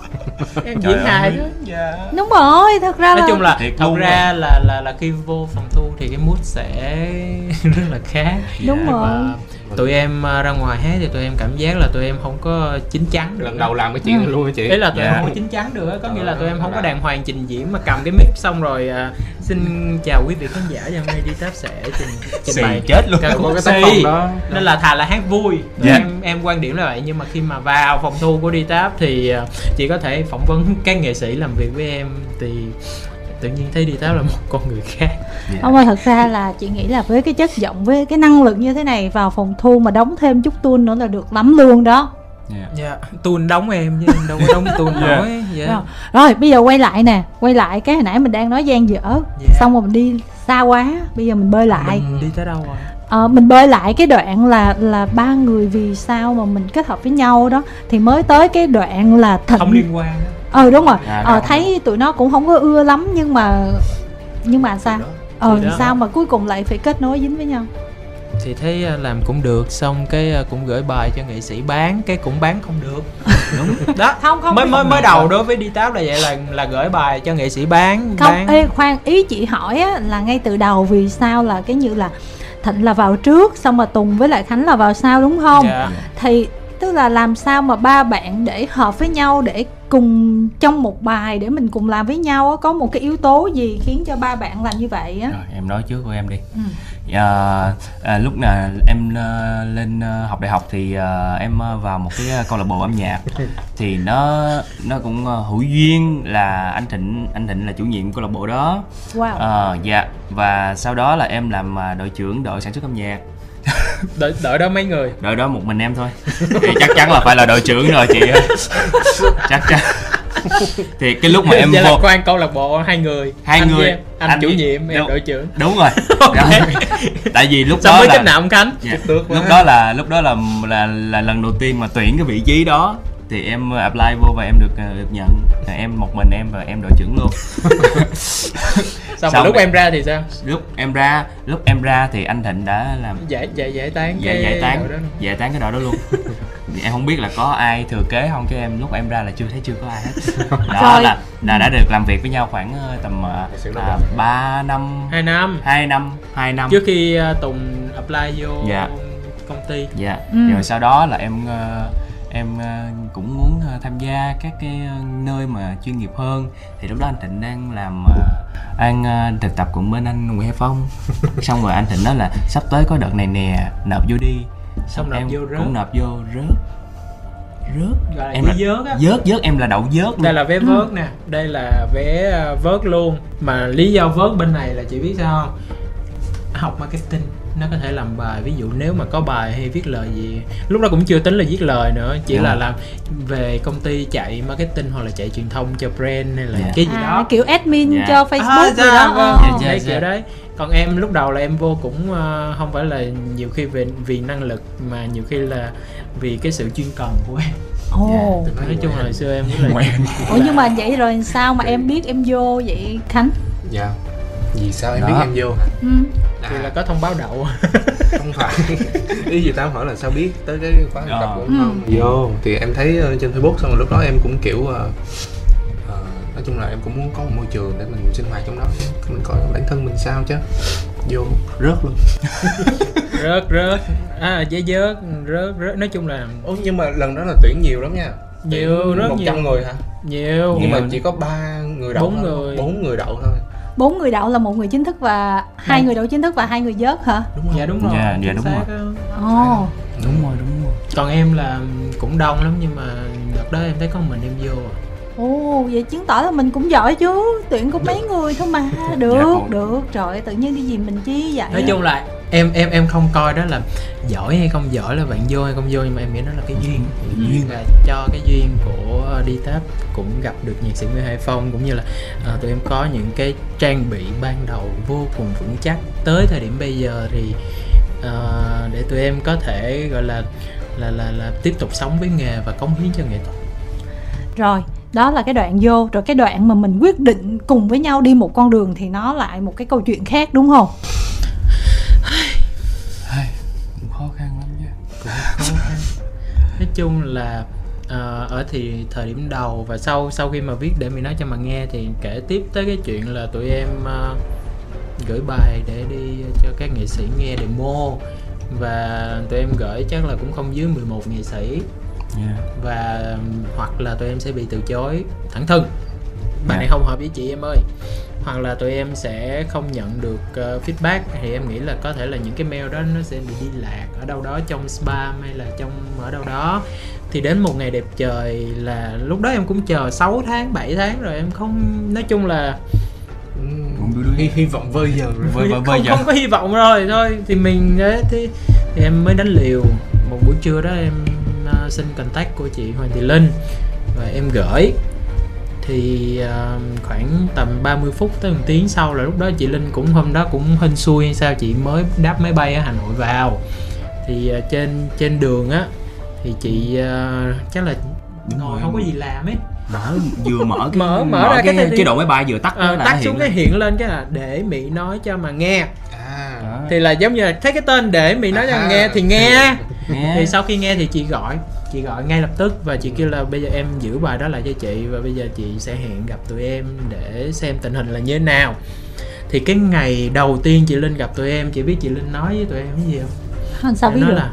Em diễn hài đó. Dạ. đúng rồi thật ra nói là chung là Thiệt thật ra là là là khi vô phòng thu thì cái mood sẽ rất là khác. Đúng Dạ, rồi. và tụi em à, ra ngoài hát thì tụi em cảm giác là tụi em không có chín chắn được lần đầu làm cái chuyện này luôn chị. Ý là tụi em Dạ. không có chín chắn được á, có nghĩa là tụi em không có đàng hoàng trình diễn mà cầm cái mic xong rồi à, xin chào quý vị khán giả và hôm nay đi táp sẽ trình trình bày chết luôn. có cái tác phẩm đó. Nên là thà là hát vui. Dạ. em em quan điểm là vậy nhưng mà khi mà vào phòng thu của đi táp thì à, chị có thể phỏng vấn các nghệ sĩ làm việc với em thì tự nhiên thấy đi táp là một con người khác Dạ. Ông ơi thật ra là chị nghĩ là với cái chất giọng với cái năng lực như thế này vào phòng thu mà đóng thêm chút tuôn nữa là được lắm luôn đó Dạ. dạ tuôn đóng em chứ em đâu có đóng tuôn Dạ. nổi dạ. rồi. rồi bây giờ quay lại nè quay lại cái hồi nãy mình đang nói gian dở Dạ. xong rồi mình đi xa quá bây giờ mình bơi lại mình đi tới đâu rồi Ờ, mình bơi lại cái đoạn là là ba người vì sao mà mình kết hợp với nhau đó thì mới tới cái đoạn là thịnh không liên quan. Ờ đúng rồi. À, ờ rồi. thấy tụi nó cũng không có ưa lắm nhưng mà nhưng mà sao? Ờ Thì sao mà cuối cùng lại phải kết nối dính với nhau? Thì thấy à, làm cũng được xong cái à, cũng gửi bài cho nghệ sĩ bán cái cũng bán không được. Đúng. Đó không không mới mới mới đầu đối với đi táp là vậy là là gửi bài cho nghệ sĩ bán không bán. ê khoan ý chị hỏi á, là ngay từ đầu vì sao là cái như là thịnh là vào trước xong mà tùng với lại khánh là vào sau đúng không? Dạ. thì tức là làm sao mà ba bạn để hợp với nhau để cùng trong một bài để mình cùng làm với nhau á có một cái yếu tố gì khiến cho ba bạn làm như vậy á? Rồi, em nói trước của em đi. Ừ. à, à, lúc nào em ờ, lên ờ, học đại học thì ờ, em ờ, vào một cái câu lạc bộ âm nhạc. Thì nó nó cũng ờ, hữu duyên là anh Thịnh anh Thịnh là chủ nhiệm câu lạc bộ đó. Wow. Ờ, dạ và sau đó là em làm à, đội trưởng đội sản xuất âm nhạc đợi đợi đó mấy người đội đó một mình em thôi thì chắc chắn là phải là đội trưởng rồi chị ơi. chắc chắn thì cái lúc mà em Vậy là vô quan câu lạc bộ hai người Hai anh người. với anh, Anh chủ nhiệm em đúng. đội trưởng đúng rồi Ok. Đó. tại vì lúc xong đó mới là kết nạp ông khánh Dạ. Chụp được lúc đó là lúc đó là là là lần đầu tiên mà tuyển cái vị trí đó thì em apply vô và em được ờ, được nhận Là em một mình em và em đội trưởng luôn xong, xong lúc em ra thì sao lúc em ra lúc em ra thì anh thịnh đã làm giải giải giải tán giải cái giải tán đội đó. giải tán cái đội đó luôn em không biết là có ai thừa kế không chứ em lúc em ra là chưa thấy chưa có ai hết đó Rồi. là là đã được làm việc với nhau khoảng ờ, tầm uh, lao động. 3 năm hai năm 2 năm 2 năm trước khi ờ, tùng apply vô Dạ. công ty dạ Ừ. rồi sau đó là em ờ, em ờ, cũng muốn ờ, tham gia các cái ờ, nơi mà chuyên nghiệp hơn. Thì lúc đó anh Thịnh đang làm anh thực tập cùng bên anh Nguyễn Hải Phong. Xong rồi anh Thịnh nói là sắp tới có đợt này nè nộp vô đi. Xong nộp em vô rớt. cũng nộp vô rớt. Rớt. Gọi là Em là- vớt á. vớt vớt em là đậu vớt đây là vé vớt nè. Đây là vé vớt luôn. Mà lý do vớt bên này là chị biết sao không? Học marketing nó có thể làm bài ví dụ nếu mà có bài hay viết lời gì lúc đó cũng chưa tính là viết lời nữa chỉ Dạ. là làm về công ty chạy marketing hoặc là chạy truyền thông cho brand hay là Dạ. cái gì à, đó kiểu admin Dạ. cho Facebook À, rồi dạ, đó vâng. Dạ, dạ. Đấy, kiểu đấy còn em lúc đầu là em vô cũng ờ, không phải là nhiều khi về vì năng lực mà nhiều khi là vì cái sự chuyên cần của em Ồ. nói chung là hồi xưa em rất là Ủa nhưng mà vậy rồi sao mà em biết em vô vậy Khánh? dạ vì sao em Đó. biết em vô? Ừ. thì là có thông báo đậu. Không phải. Ý gì tao hỏi là sao biết tới cái khóa thực tập Ờ. của em không? Vô. Thì em thấy ờ, trên facebook xong rồi lúc đó em cũng kiểu ờ, ờ, nói chung là em cũng muốn có một môi trường để mình sinh hoạt trong đó. Mình coi bản thân mình sao chứ. Vô rớt luôn. Rớt rớt. À giấy vớt rớt rớt. Nói chung là Ủa nhưng mà lần đó là tuyển nhiều lắm nha. Nhiều, rất một trăm nhiều. người hả? Nhiều. Nhưng mà chỉ có ba người đậu Bốn người. bốn người đậu thôi Bốn người đậu là một người chính thức và hai người đậu chính thức và hai người vớt hả? đúng không dạ đúng rồi. Dạ, dạ, đúng rồi. Ồ. đúng rồi đúng rồi. Còn em là cũng đông lắm nhưng mà đợt đó em thấy có mình em vô à. Ồ, vậy chứng tỏ là mình cũng giỏi chứ. Tuyển có mấy người thôi mà. Được, Dạ, còn- được. Trời ơi, tự nhiên đi gì mình chi vậy? Nói chung là em em em không coi đó là giỏi hay không giỏi là bạn vô hay không vô nhưng mà em nghĩ đó là cái duyên. Duyên. Là cho cái duyên của đi táp cũng gặp được nhạc sĩ Nguyễn Hải Phong cũng như là ờ, tụi em có những cái trang bị ban đầu vô cùng vững chắc. Tới thời điểm bây giờ thì ờ, để tụi em có thể gọi là là là là tiếp tục sống với nghề và cống hiến cho nghệ thuật. Rồi, đó là cái đoạn vô. Rồi cái đoạn mà mình quyết định cùng với nhau đi một con đường Thì nó lại một cái câu chuyện khác đúng không? cũng khó khăn lắm nha nói chung là ờ, ở thì thời điểm đầu và sau sau khi mà viết để mình nói cho mà nghe thì kể tiếp tới cái chuyện là tụi em ờ, gửi bài để đi cho các nghệ sĩ nghe demo. Và tụi em gửi chắc là cũng không dưới 11 nghệ sĩ. Dạ. và hoặc là tụi em sẽ bị từ chối thẳng thừng. Bài Dạ. này không hợp với chị em ơi. Hoặc là tụi em sẽ không nhận được ờ, feedback. Thì em nghĩ là có thể là những cái mail đó nó sẽ bị đi lạc ở đâu đó trong spam hay là trong ở đâu đó thì đến một ngày đẹp trời là lúc đó em cũng chờ 6 tháng 7 tháng rồi em không nói chung là hy, hy vọng vơi giờ rồi Vơi- vơi- không, không có hy vọng rồi thôi. Thì mình đấy thì, thì em mới đánh liều. Một buổi trưa đó em uh, xin contact của chị Hoàng Thị Linh và em gửi. Thì ờ, khoảng tầm 30 phút tới một tiếng sau là lúc đó chị Linh cũng hôm đó cũng hên xui hay sao chị mới đáp máy bay ở Hà Nội vào. Thì ờ, trên trên đường á thì chị ờ, chắc là Đúng ngồi rồi. không có gì làm ấy mở vừa mở cái Mở- mở ra cái, cái chế độ máy bay vừa tắt Ờ, tắt xuống cái hiện lên cái là để Mỹ nói cho mà nghe à thì là giống như là thấy cái tên để Mỹ nói cho mà À. nghe thì nghe Nghe. thì sau khi nghe thì chị gọi chị gọi ngay lập tức và chị kêu là bây giờ em giữ bài đó lại cho chị và bây giờ chị sẽ hẹn gặp tụi em để xem tình hình là như thế nào thì cái ngày đầu tiên chị Linh gặp tụi em chị biết chị Linh nói với tụi em cái gì không Sao Chị biết nói được? là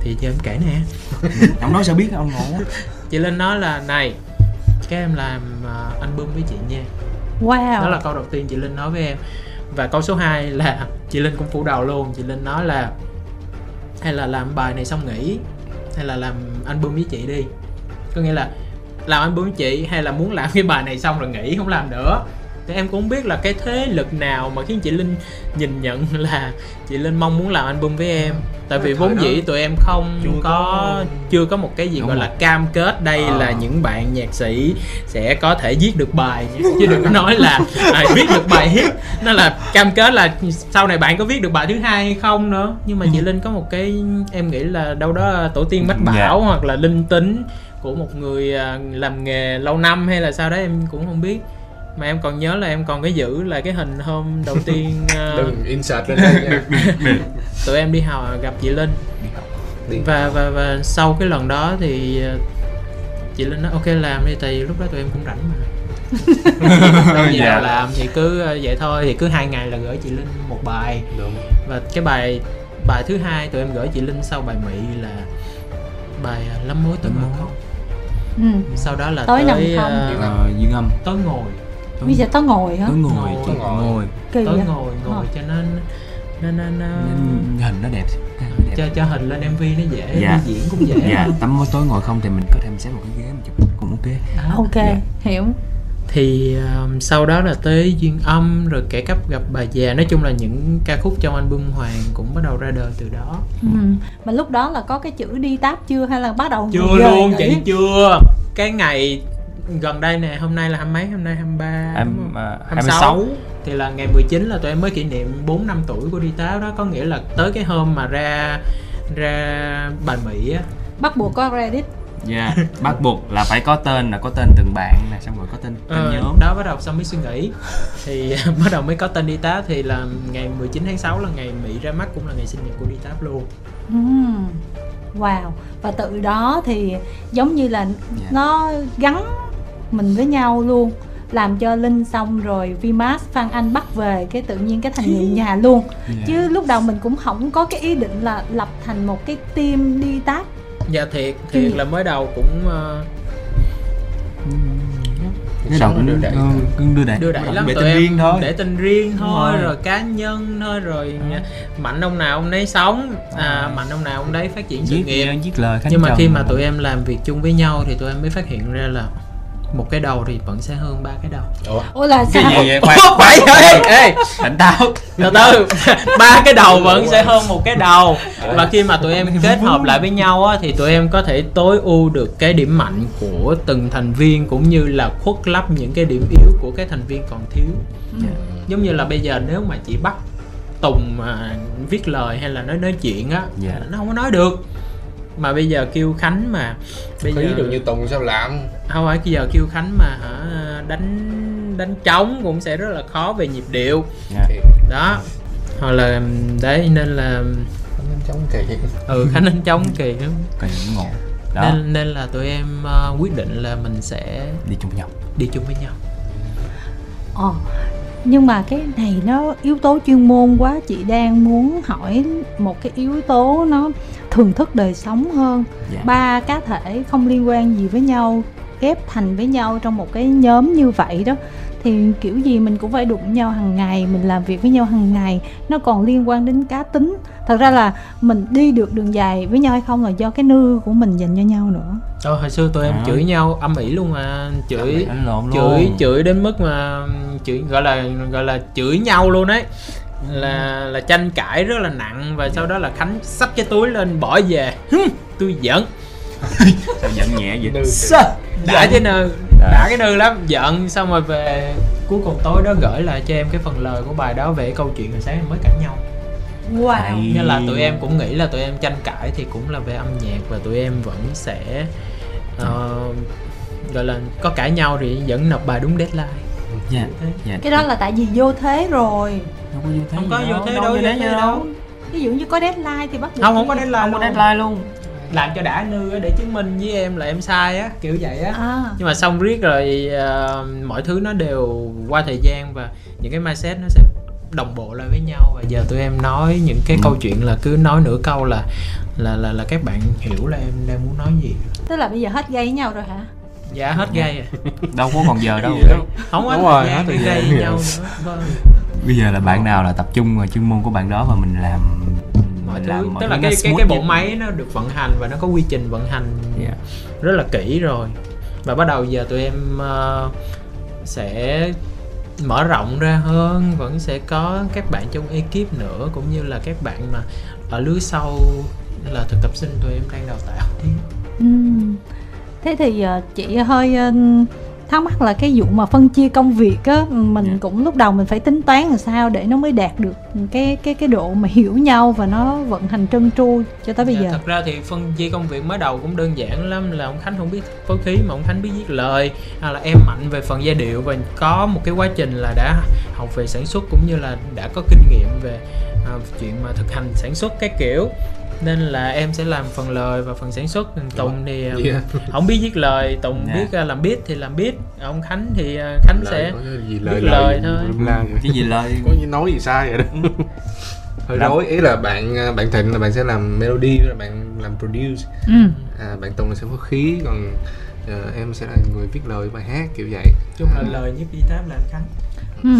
thì cho em kể nè. Ông nói sao biết ông ngộ chị Linh nói là này các em làm uh, album với chị nha. Wow. Đó là câu đầu tiên chị Linh nói với em. Và câu số 2 là chị Linh cũng phủ đầu luôn. Chị Linh nói là hay là làm bài này xong nghỉ hay là làm album với chị đi. Có nghĩa là làm album với chị hay là muốn làm cái bài này xong rồi nghỉ không làm nữa thì em cũng không biết là cái thế lực nào mà khiến chị linh nhìn nhận là chị linh mong muốn làm album với em tại vì vốn dĩ tụi em không chưa có, có- chưa có một cái gì Đúng gọi rồi. là cam kết đây Ờ. là những bạn nhạc sĩ sẽ có thể viết được bài chứ đừng có nói là à, viết được bài hit nó là cam kết là sau này bạn có viết được bài thứ hai hay không nữa nhưng mà chị linh có một cái em nghĩ là đâu đó tổ tiên mách Dạ. bảo hoặc là linh tính của một người à, làm nghề lâu năm hay là sao đấy em cũng không biết mà em còn nhớ là em còn cái giữ là cái hình hôm đầu tiên à, đừng insert lên đây nha tụi em đi học gặp chị linh Đi. và và và sau cái lần đó thì à, chị linh nói ok làm đi tại vì lúc đó tụi em cũng rảnh mà đâu gì Dạ. làm thì cứ à, vậy thôi thì cứ hai ngày là gửi chị linh một bài đúng và cái bài bài thứ hai tụi em gửi chị linh sau bài mỹ là bài lắm mối mà mối. không ừ. sau đó là Tối tới không. à, Ờ, dương âm tối ngồi bây giờ tao ngồi hả tối ngồi Ngồi. chị Ngồi. ngồi kỳ tối vậy? ngồi ngồi Ờ. cho nên nên nên Nên hình nó đẹp nó cho đẹp cho hình lên mv nó dễ Dạ. diễn cũng dễ dạ tắm mối tối ngồi không thì mình có thêm xếp một cái ghế mình chụp cũng ok Đó. ok Dạ. hiểu thì um, sau đó là tới duyên âm rồi kẻ cấp gặp bà già nói chung là những ca khúc trong album hoàng cũng bắt đầu ra đời từ đó ừ. mà lúc đó là có cái chữ đi táp chưa hay là bắt đầu chưa luôn chị chưa cái ngày gần đây nè hôm nay là hai mấy? Hôm nay 23 Em, đúng không? à, 26 26. thì là ngày 19 là tụi em mới kỷ niệm 4 năm tuổi của đi táo đó. Có nghĩa là tới cái hôm mà ra ra bài mỹ á. Bắt buộc có credit dạ bắt buộc là phải có tên là có tên từng bạn nè xong rồi có tên tên Ờ, nhóm. đó bắt đầu xong mới suy nghĩ. Thì bắt đầu mới có tên đi táp thì là ngày 19 tháng 6 là ngày mỹ ra mắt cũng là ngày sinh nhật của đi táp luôn. Ừm, wow. Và từ đó thì giống như là Dạ. nó gắn mình với nhau luôn. Làm cho linh xong rồi Vimas Phan Anh bắt về cái tự nhiên cái thành người nhà luôn. Dạ. chứ lúc đầu mình cũng không có cái ý định là lập thành một cái team đi táp dạ thiệt thiệt Ừ. là mới đầu cũng ờ, cái đầu cũng đưa đẩy ừ, cứ đưa đẩy. Đưa đẩy lắm để em. riêng thôi. Để tên riêng thôi rồi. rồi. cá nhân thôi rồi mạnh ông nào ông nấy sống. À, mạnh ông nào ông đấy phát triển sự nghiệp. viết lời khánh nhưng mà khi mà tụi em làm việc chung với nhau thì tụi em mới phát hiện ra là một cái đầu thì vẫn sẽ hơn ba cái đầu. Ủa? ủa là cái sao? gì vậy? Khoan. Phải ê, ê, tỉnh táo. Từ từ ba cái đầu vẫn sẽ hơn một cái đầu. Và khi mà tụi em kết hợp lại với nhau á, thì tụi em có thể tối ưu được cái điểm mạnh của từng thành viên cũng như là khuất lấp những cái điểm yếu của cái thành viên còn thiếu. Dạ. giống như là bây giờ nếu mà chị bắt tùng mà viết lời hay là nói nói chuyện á Dạ. nó không có nói được mà bây giờ kêu khánh mà bây Có giờ được như Tùng sao làm? Không phải bây giờ kêu khánh mà hả đánh đánh trống cũng sẽ rất là khó về nhịp điệu. Dạ. đó. Hoặc là đấy nên là chống kỳ ừ khánh đánh trống kỳ lắm Kỳ cũng ngộ. Đó. Nên nên là tụi em ờ, quyết định là mình sẽ đi chung nhau. đi chung với nhau. Ờ, nhưng mà cái này nó yếu tố chuyên môn quá. Chị đang muốn hỏi một cái yếu tố nó thường thức đời sống hơn. Dạ. Ba cá thể không liên quan gì với nhau ghép thành với nhau trong một cái nhóm như vậy đó. Thì kiểu gì mình cũng phải đụng nhau hàng ngày mình làm việc với nhau hàng ngày. Nó còn liên quan đến cá tính. Thật ra là mình đi được đường dài với nhau hay không là do cái nư của mình dành cho nhau nữa. Ờ, hồi xưa tụi em À. chửi nhau âm ỉ luôn mà chửi chửi luôn. chửi đến mức mà chửi gọi là gọi là chửi nhau luôn đấy là là tranh cãi rất là nặng và sau đó là khánh xách cái túi lên bỏ về. Hừm, tôi giận. Sao giận nhẹ vậy? Sao? đã cái nư Đã. cái nư lắm. Giận xong rồi về cuối cùng tối đó gửi lại cho em cái phần lời của bài đó về câu chuyện hồi sáng em mới cãi nhau. Wow. Hay. nên là tụi em cũng nghĩ là tụi em tranh cãi thì cũng là về âm nhạc và tụi em vẫn sẽ ờ, gọi là có cãi nhau thì vẫn nộp bài đúng deadline dạ dạ. Cái đó là tại vì vô thế rồi. Không có vô thế không có vô thế đâu vô vô thế gì đâu. ví dụ như có deadline thì bắt buộc không không có deadline không có luôn. deadline luôn. Làm cho đã nư á, để chứng minh với em là em sai á kiểu vậy á. À. Nhưng mà xong riết rồi ờ, mọi thứ nó đều qua thời gian và những cái mindset nó sẽ đồng bộ lại với nhau. Và giờ tụi em nói những cái Ừ. câu chuyện là cứ nói nửa câu là là là là các bạn hiểu là em đang muốn nói gì. Tức là bây giờ hết gây với nhau rồi hả dạ hết gay à đâu có còn giờ đâu. Không có Đúng rồi, gian hết thời gian. với nhau nữa. Vâng. Bây giờ là bạn nào là tập trung vào chuyên môn của bạn đó và mình làm mọi thứ làm mọi tức là cái cái cái bộ máy nó được vận hành và nó có quy trình vận hành Dạ. rất là kỹ rồi. Và bắt đầu giờ tụi em ờ, sẽ mở rộng ra hơn vẫn sẽ có các bạn trong ekip nữa cũng như là các bạn mà ở lứa sau là thực tập sinh tụi em đang đào tạo Ừ. Thế thì ờ, chị hơi ờ, thắc mắc là cái vụ mà phân chia công việc á mình Dạ. cũng lúc đầu mình phải tính toán làm sao để nó mới đạt được cái cái cái độ mà hiểu nhau và nó vận hành trơn tru cho tới bây Dạ, giờ. thật ra thì phân chia công việc mới đầu cũng đơn giản lắm là ông Khánh không biết phối khí mà ông Khánh biết viết lời hay là em mạnh về phần giai điệu và có một cái quá trình là đã học về sản xuất cũng như là đã có kinh nghiệm về à, chuyện mà thực hành sản xuất cái kiểu nên là em sẽ làm phần lời và phần sản xuất. Còn Tùng thì à, Yeah. không biết viết lời. Tùng Dạ. biết à, làm beat thì làm beat. Ông Khánh thì à, Khánh Lời sẽ gì biết lời lời lời thôi. vậy. cái gì lời? Có gì nói gì sai vậy đó. Hơi Làm- rối. Ý là bạn à, bạn thịnh là bạn sẽ làm melody là bạn làm produce. Ừ. à, bạn tùng là sẽ có khí còn ờ, em sẽ là người viết lời bài hát kiểu vậy. Chung là lời nhất đi táp là anh Khánh Ừ.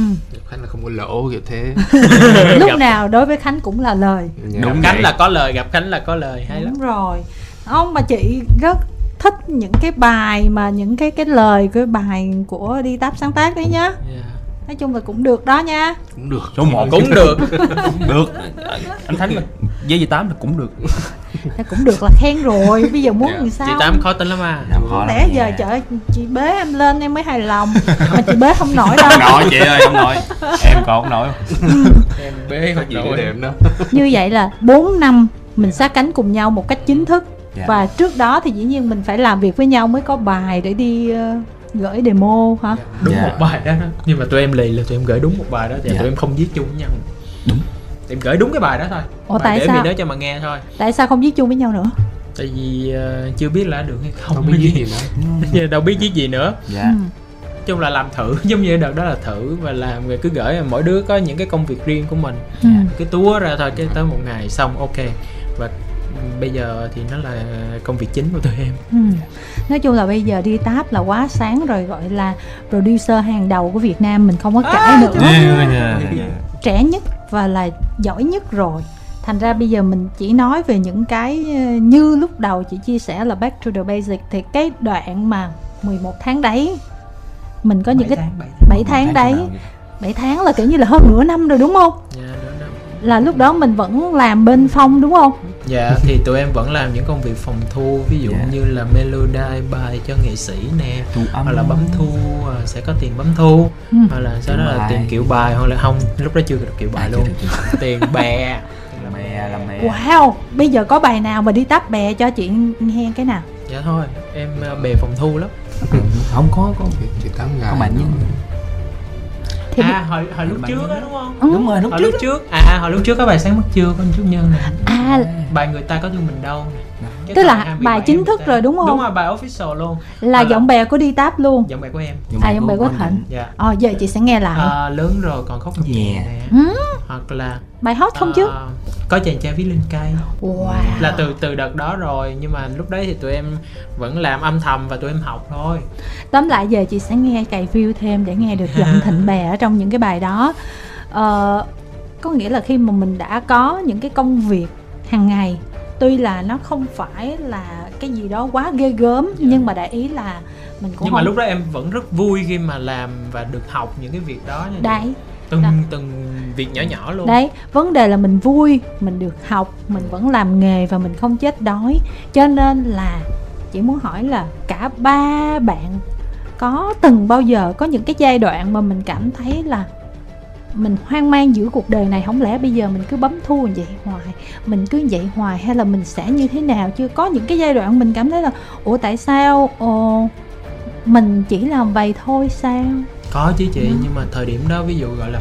khánh là không có lỗ kiểu thế Lúc Gặp- nào đối với Khánh cũng là lời. Dạ. Đúng Khánh là có lời gặp Khánh là có lời hay lắm Đúng rồi. Ông mà chị rất thích những cái bài mà những cái cái lời cái bài của đi táp sáng tác đấy nhá. Dạ. Nói chung là cũng được đó nha. cũng được. Số 1 cũng được. được. Anh thánh là với gì tám là cũng được. Thế cũng được là khen rồi. Bây giờ muốn Dạ. làm sao? chị tám khó tính lắm à. Làm khó lắm Lẽ giờ nha. trời chị bế em lên em mới hài lòng. Mà chị bế không nổi đâu. Không nổi chị ơi không nổi. Em còn không nổi. Em bế có không nổi. đệm đó như vậy là 4 năm mình sát cánh cùng nhau một cách chính thức. Dạ. và trước đó thì dĩ nhiên mình phải làm việc với nhau mới có bài để đi ờ, gửi demo hả đúng Dạ. một bài đó nhưng mà tụi em lì là tụi em gửi đúng một bài đó thì Dạ. tụi em không viết chung với nhau Đúng. em gửi đúng cái bài đó thôi Ủa, Bài tại để sao? đó cho mà nghe thôi tại sao không viết chung với nhau nữa tại vì ờ, chưa biết là được hay không không biết viết gì nữa đâu biết viết gì nữa dạ ừ. chung là làm thử giống như đợt đó là thử và làm rồi cứ gửi mỗi đứa có những cái công việc riêng của mình Ừ. cứ túa ra thôi cái tới một ngày xong ok và bây giờ thì nó là công việc chính của tụi em. Ừ. nói chung là bây giờ đi táp là quá sáng rồi gọi là producer hàng đầu của Việt Nam mình không có cãi nữa. trẻ nhất và là giỏi nhất rồi. Thành ra bây giờ mình chỉ nói về những cái ờ, như lúc đầu chị chia sẻ là back to the basic. Thì cái đoạn mà 11 tháng đấy mình có những cái 7 tháng. đấy. 7 tháng là kiểu như là hơn nửa năm rồi đúng không? Dạ đó, đó. Là lúc đó mình vẫn làm bên phong đúng không? Dạ thì tụi em vẫn làm những công việc phòng thu ví dụ Dạ. như là melody bài cho nghệ sĩ nè thu âm. hoặc là bấm thu ờ, sẽ có tiền bấm thu Ừ. hoặc là sau đó là tiền kiểu bài hoặc là không lúc đó chưa được kiểu bài À, chưa luôn. được, chưa được. tiền bè. Làm bè làm bè. Wow bây giờ có bài nào mà đi táp bè cho chị nghe cái nào? Dạ thôi em ờ, bè phòng thu lắm. Không có có chị, chị tám gà có bạn nhưng thì à hồi hồi lúc trước á đúng không? Ừ. đúng rồi lúc hồi trước lúc trước. À hồi lúc trước có bài sáng mất chưa con chút nhân nè? À bài người ta có thương mình đâu nè Cái Tức là thời 27 bài chính thức rồi đúng không? đúng rồi bài official luôn. Là là- giọng bè của đi táp luôn. giọng bài của em. À, giọng bè của Thịnh. dạ. Ờ giờ chị sẽ nghe lại. À, lớn rồi còn khóc nhẹ nè. Ừ. hoặc là bài hot không chứ? ờ, có chàng trai viết lên cây. Wow. Là từ từ đợt đó rồi nhưng mà lúc đấy thì tụi em vẫn làm âm thầm và tụi em học thôi. Tóm lại giờ chị sẽ nghe cày view thêm để nghe được giọng thịnh bè ở trong những cái bài đó. Ờ, có nghĩa là khi mà mình đã có những cái công việc hàng ngày tuy là nó không phải là cái gì đó quá ghê gớm nhưng mà đại ý là mình cũng nhưng mà không lúc đó em vẫn rất vui khi mà làm và được học những cái việc đó đấy. Từng Đó. từng việc nhỏ nhỏ luôn. Đấy vấn đề là mình vui mình được học mình vẫn làm nghề và mình không chết đói. Cho nên là chị muốn hỏi là cả ba bạn có từng bao giờ có những cái giai đoạn mà mình cảm thấy là mình hoang mang giữa cuộc đời này không lẽ bây giờ mình cứ bấm thu như vậy hoài? Mình cứ vậy hoài hay là mình sẽ như thế nào? Chưa có những cái giai đoạn mình cảm thấy là ủa tại sao ồ, mình chỉ làm vậy thôi sao? Có chứ chị Ừ. nhưng mà thời điểm đó ví dụ gọi là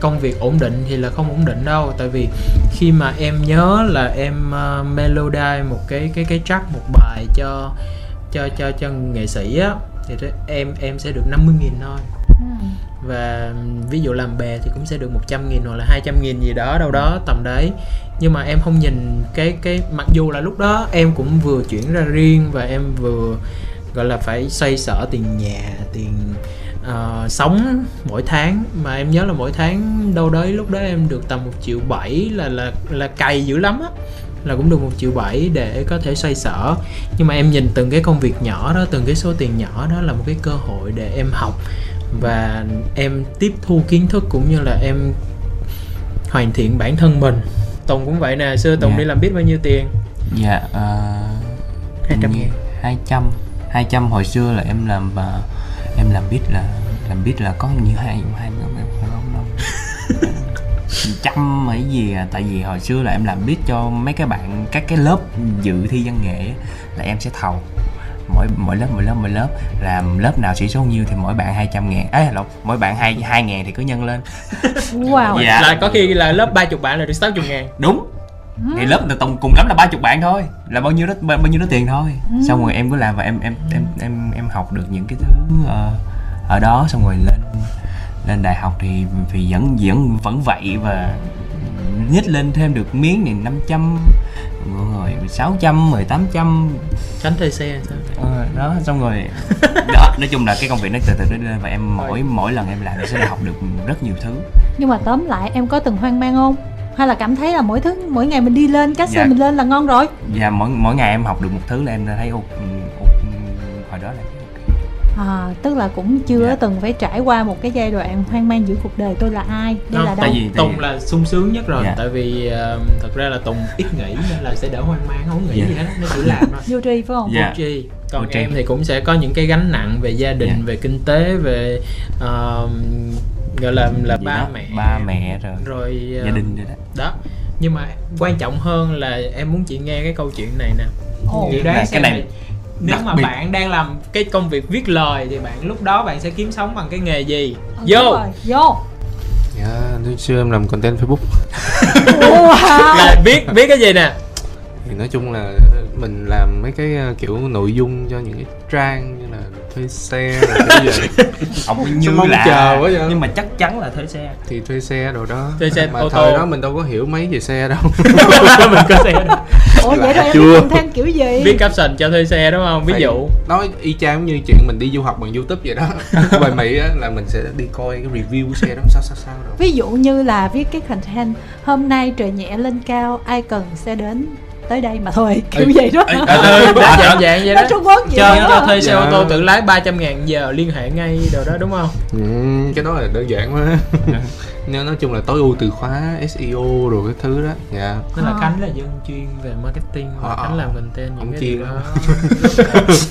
công việc ổn định thì là không ổn định đâu. Tại vì khi mà em nhớ là em uh, melody một cái cái cái track một bài cho cho cho cho nghệ sĩ á thì em em sẽ được 50 nghìn thôi và ví dụ làm bè thì cũng sẽ được 100 nghìn hoặc là 200 nghìn gì đó đâu đó tầm đấy. Nhưng mà em không nhìn cái cái mặc dù là lúc đó em cũng vừa chuyển ra riêng và em vừa gọi là phải xoay sở tiền nhà tiền uh, sống mỗi tháng. Mà em nhớ là mỗi tháng đâu đấy lúc đó em được tầm một triệu bảy là là là cày dữ lắm á. Là cũng được một triệu bảy để có thể xoay sở. Nhưng mà em nhìn từng cái công việc nhỏ đó từng cái số tiền nhỏ đó là một cái cơ hội để em học và em tiếp thu kiến thức cũng như là em hoàn thiện bản thân mình tùng cũng vậy nè xưa tùng Dạ. đi làm biết bao nhiêu tiền dạ uh, 200 ngàn. 200 200 hồi xưa là em làm và em làm biết là làm biết là có như hai hai em không không trăm hay gì à tại vì hồi xưa là em làm biết cho mấy cái bạn các cái lớp dự thi văn nghệ là em sẽ thầu mỗi mỗi lớp mỗi lớp mỗi lớp. Làm lớp nào sĩ số nhiêu thì mỗi bạn 200 ngàn. Ấy lộn mỗi bạn hai hai ngàn thì cứ nhân lên. Wow. Dạ. là có khi là lớp 30 bạn là được 60 ngàn. Đúng. Ngày lớp là tổng cùng lắm là ba chục bạn thôi. Là bao nhiêu đó bao nhiêu đó tiền thôi. Xong rồi em cứ làm và em em em em em học được những cái thứ ờ, ở đó. Xong rồi lên lên đại học thì thì vẫn vẫn vẫn vậy và nhích lên thêm được miếng này 500 rồi 600 rồi 800 tránh thuê xe sao ờ, đó xong rồi đó nói chung là cái công việc nó từ từ nó lên và em mỗi mỗi lần em làm em sẽ học được rất nhiều thứ nhưng mà tóm lại em có từng hoang mang không hay là cảm thấy là mỗi thứ mỗi ngày mình đi lên cách xe Dạ. mình lên là ngon rồi và mỗi mỗi ngày em học được một thứ là em thấy ục ục hồi đó là à, tức là cũng chưa Dạ. từng phải trải qua một cái giai đoạn hoang mang giữa cuộc đời tôi là ai đây Không, là đâu tại vì- Tùng là sung sướng nhất rồi Dạ. tại vì uh, thật ra là Tùng ít nghĩ nên là sẽ đỡ hoang mang không nghĩ Dạ. gì hết nó chỉ làm thôi vô tri phải không Dạ. vô tri còn Vô tri. em thì cũng sẽ có những cái gánh nặng về gia đình Dạ. về kinh tế về uh, gọi là là ba đó, mẹ ba mẹ rồi rồi gia uh, đình rồi đó đó nhưng mà quan trọng hơn là em muốn chị nghe cái câu chuyện này nè Ồ. Chị đoán cái này, nếu đặc mà biệt. bạn đang làm cái công việc viết lời thì bạn lúc đó bạn sẽ kiếm sống bằng cái nghề gì? Ừ, vô. rồi, vô. Dạ hồi xưa em làm content facebook. Wow. là viết viết cái gì nè? Thì nói chung là mình làm mấy cái ờ, kiểu nội dung cho những cái trang thuê xe rồi cái gì ông như mong là chờ quá vậy? nhưng mà chắc chắn là thuê xe. Thì thuê xe đồ đó. Thuê xe mà ô thời tô. đó mình đâu có hiểu mấy về xe đâu. Mình có xe đó. ủa vậy rồi em Chưa. thêm kiểu gì? Viết caption cho thuê xe đúng không? Ví Phải dụ. nói y chang như chuyện mình đi du học bằng youtube vậy đó. Ngoài mỹ á là mình sẽ đi coi cái review của xe đó sao sao sao đâu ví dụ như là viết cái content hôm nay trời nhẹ lên cao ai cần sẽ đến tới đây mà thôi kiểu vậy đó. ừ, đó, dạng dạng vậy đó Trung Quốc vậy cho đó. cho thuê xe ô Dạ. tô tự lái 300 ngàn giờ liên hệ ngay đồ đó đúng không? Ừ, cái đó là đơn giản quá. Nếu nói chung là tối ưu từ khóa SEO rồi cái thứ đó dạ. Nên là Ờ. khánh là dân chuyên về marketing và Ờ, khánh làm content những cái chuyên đó.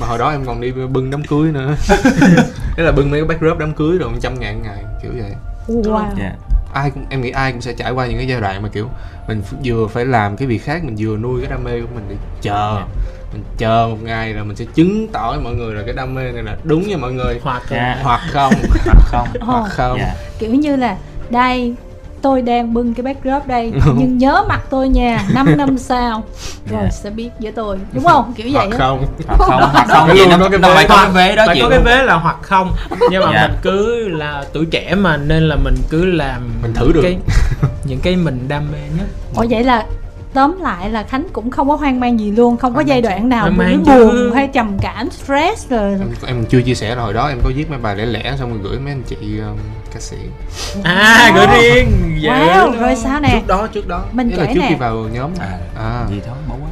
Mà hồi đó em còn đi bưng đám cưới nữa. Thế là bưng mấy cái backdrop đám cưới rồi một trăm ngàn ngày kiểu vậy. Wow. Dạ ai cũng em nghĩ ai cũng sẽ trải qua những cái giai đoạn mà kiểu mình vừa phải làm cái việc khác mình vừa nuôi cái đam mê của mình để chờ. Mình chờ một ngày rồi mình sẽ chứng tỏ với mọi người là cái đam mê này là đúng nha mọi người. Hoặc là hoặc không. Hoặc không. Hoặc không. Dạ kiểu như là đây tôi đang bưng cái backdrop đây. Nhưng nhớ mặt tôi nha 5 năm sau. Rồi Dạ. sẽ biết với tôi. Đúng không? Kiểu vậy hoặc không. Hoặc không. Hoặc không. Gì nó có cái nó vế. phải có cái vế đó phải chịu có cái vế là hoặc không. Nhưng mà Dạ. mình cứ là tuổi trẻ mà nên là mình cứ làm Mình thử được. cái, những cái mình đam mê nhất. Ủa vậy là tóm lại là khánh cũng không có hoang mang gì luôn không có giai đoạn nào buồn mang buồn chứ. hay trầm cảm stress rồi. Em, em chưa chia sẻ là hồi đó em có viết mấy bài lẻ lẻ xong rồi gửi mấy anh chị um, ca sĩ. À gửi riêng. Dễ wow rồi sao nè? Trước đó trước đó. Mình Nghĩa là kể trước nè. khi vào nhóm. À, à. gì thôi bố quá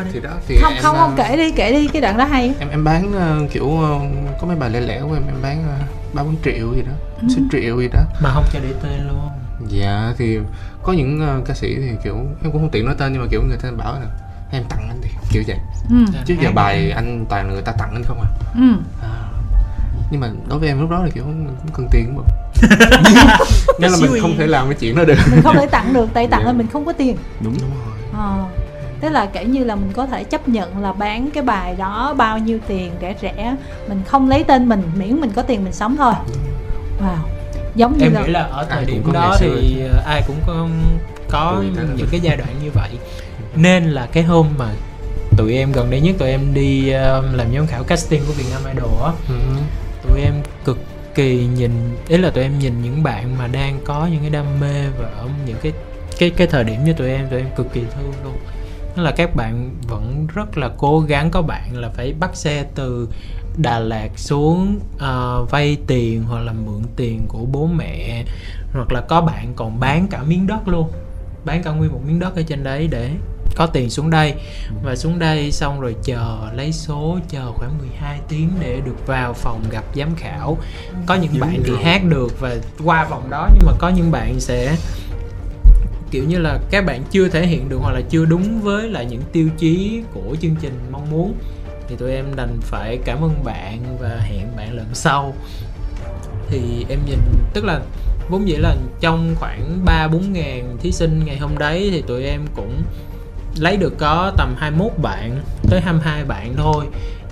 à, thì, thì đó thì không em, không không uh, kể đi kể đi cái đoạn đó hay. em em bán uh, kiểu uh, có mấy bài lẻ lẻ của em em bán uh, ba bốn triệu gì đó Ừ. sáu triệu gì đó. Mà không cho để tên luôn dạ thì có những uh, ca sĩ thì kiểu em cũng không tiện nói tên nhưng mà kiểu người ta bảo là em tặng anh thì kiểu vậy. Ừ. Chứ giờ bài anh toàn là người ta tặng anh không à, ừ. À. nhưng mà đối với em lúc đó là kiểu mình cũng cần tiền mà. Nên là mình không thể làm cái chuyện đó được. Mình không thể tặng được tại tặng Dạ. là mình không có tiền. Đúng. Đúng rồi. Ờ, tức là kể như là mình có thể chấp nhận là bán cái bài đó bao nhiêu tiền rẻ rẻ. Mình không lấy tên mình miễn mình có tiền mình sống thôi. Wow giống như em là nghĩ là ở thời điểm đó thì ờ, ai cũng có có Ui, những cái giai đoạn như vậy. Nên là cái hôm mà tụi em gần đây nhất tụi em đi ờ, làm giám khảo casting của Việt Nam Idol á ừ. tụi em cực kỳ nhìn ý là tụi em nhìn những bạn mà đang có những cái đam mê và ở những cái cái cái thời điểm như tụi em tụi em cực kỳ thương luôn. Tức là các bạn vẫn rất là cố gắng có bạn là phải bắt xe từ Đà Lạt xuống ờ, vay tiền hoặc là mượn tiền của bố mẹ hoặc là có bạn còn bán cả miếng đất luôn. Bán cả nguyên một miếng đất ở trên đấy để có tiền xuống đây. Và xuống đây xong rồi chờ lấy số chờ khoảng 12 tiếng để được vào phòng gặp giám khảo. Có những bạn thì hát được và qua vòng đó nhưng mà có những bạn sẽ kiểu như là các bạn chưa thể hiện được hoặc là chưa đúng với lại những tiêu chí của chương trình mong muốn thì tụi em đành phải cảm ơn bạn và hẹn bạn lần sau. Thì em nhìn tức là vốn dĩ là trong khoảng 3 4 ngàn thí sinh ngày hôm đấy thì tụi em cũng lấy được có tầm 21 bạn tới 22 bạn thôi.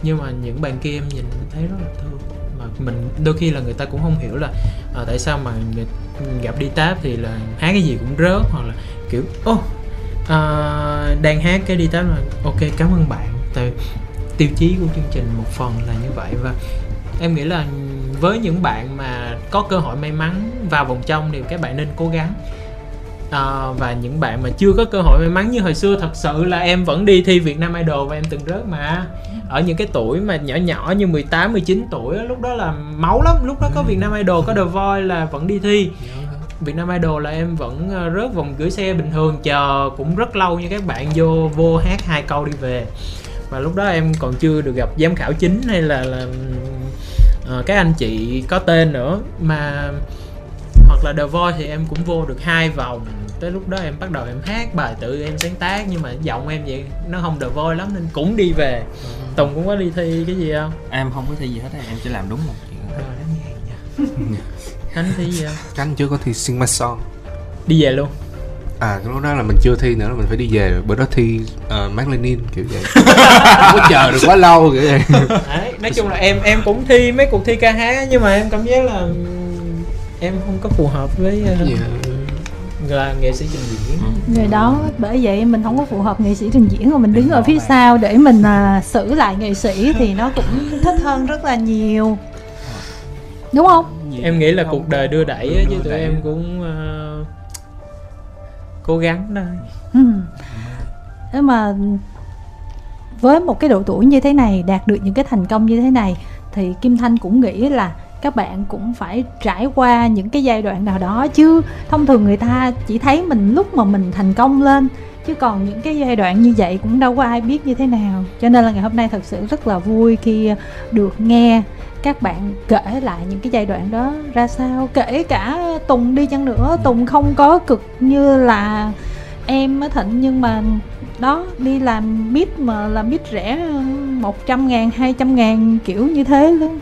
Nhưng mà những bạn kia em nhìn thấy rất là thương. Mà mình đôi khi là người ta cũng không hiểu là à, tại sao mà người, gặp đi táp thì là hát cái gì cũng rớt hoặc là kiểu ô oh, à, đang hát cái đi táp là ok cảm ơn bạn. Tại tiêu chí của chương trình một phần là như vậy. Và em nghĩ là với những bạn mà có cơ hội may mắn vào vòng trong thì các bạn nên cố gắng. À, và những bạn mà chưa có cơ hội may mắn như hồi xưa thật sự là em vẫn đi thi Việt Nam Idol và em từng rớt mà. Ở những cái tuổi mà nhỏ nhỏ như 18 19 tuổi lúc đó là máu lắm. Lúc đó có Việt Nam Idol có The Voice là vẫn đi thi. Việt Nam Idol là em vẫn ờ, rớt vòng gửi xe bình thường chờ cũng rất lâu như các bạn vô vô hát hai câu đi về và lúc đó em còn chưa được gặp giám khảo chính hay là là uh, các anh chị có tên nữa. Mà hoặc là The Voice thì em cũng vô được hai vòng. Tới lúc đó em bắt đầu em hát bài tự em sáng tác nhưng mà giọng em vậy nó không The Voice lắm nên cũng đi về. Tùng cũng có đi thi cái gì không? Em không có thi gì hết em chỉ làm đúng một chuyện. Nha Khánh thi gì không? Khánh chưa có thi Sing My Song. Đi về luôn à lúc đó là mình chưa thi nữa mình phải đi về bữa đó thi uh, Mark Lenin kiểu vậy. Không có chờ được quá lâu kiểu vậy. Đấy, nói chung là em em cũng thi mấy cuộc thi ca hát nhưng mà em cảm giác là em không có phù hợp với uh, yeah là nghệ sĩ trình diễn. Người đó bởi vậy mình không có phù hợp nghệ sĩ trình diễn mà mình đứng ở phía sau để mình uh, xử lại nghệ sĩ thì nó cũng thích hơn rất là nhiều. Đúng không? Em nghĩ là cuộc đời đưa đẩy chứ tụi em cũng uh, cố gắng thôi ừ. thế mà với một cái độ tuổi như thế này, đạt được những cái thành công như thế này, thì kim thanh cũng nghĩ là các bạn cũng phải trải qua những cái giai đoạn nào đó chứ thông thường người ta chỉ thấy mình lúc mà mình thành công lên chứ còn những cái giai đoạn như vậy cũng đâu có ai biết như thế nào. Cho nên là ngày hôm nay thật sự rất là vui khi được nghe các bạn kể lại những cái giai đoạn đó ra sao. Kể cả tùng đi chăng nữa tùng không có cực như là em á thịnh nhưng mà đó đi làm bít mà làm bít rẻ 100 ngàn 200 ngàn kiểu như thế luôn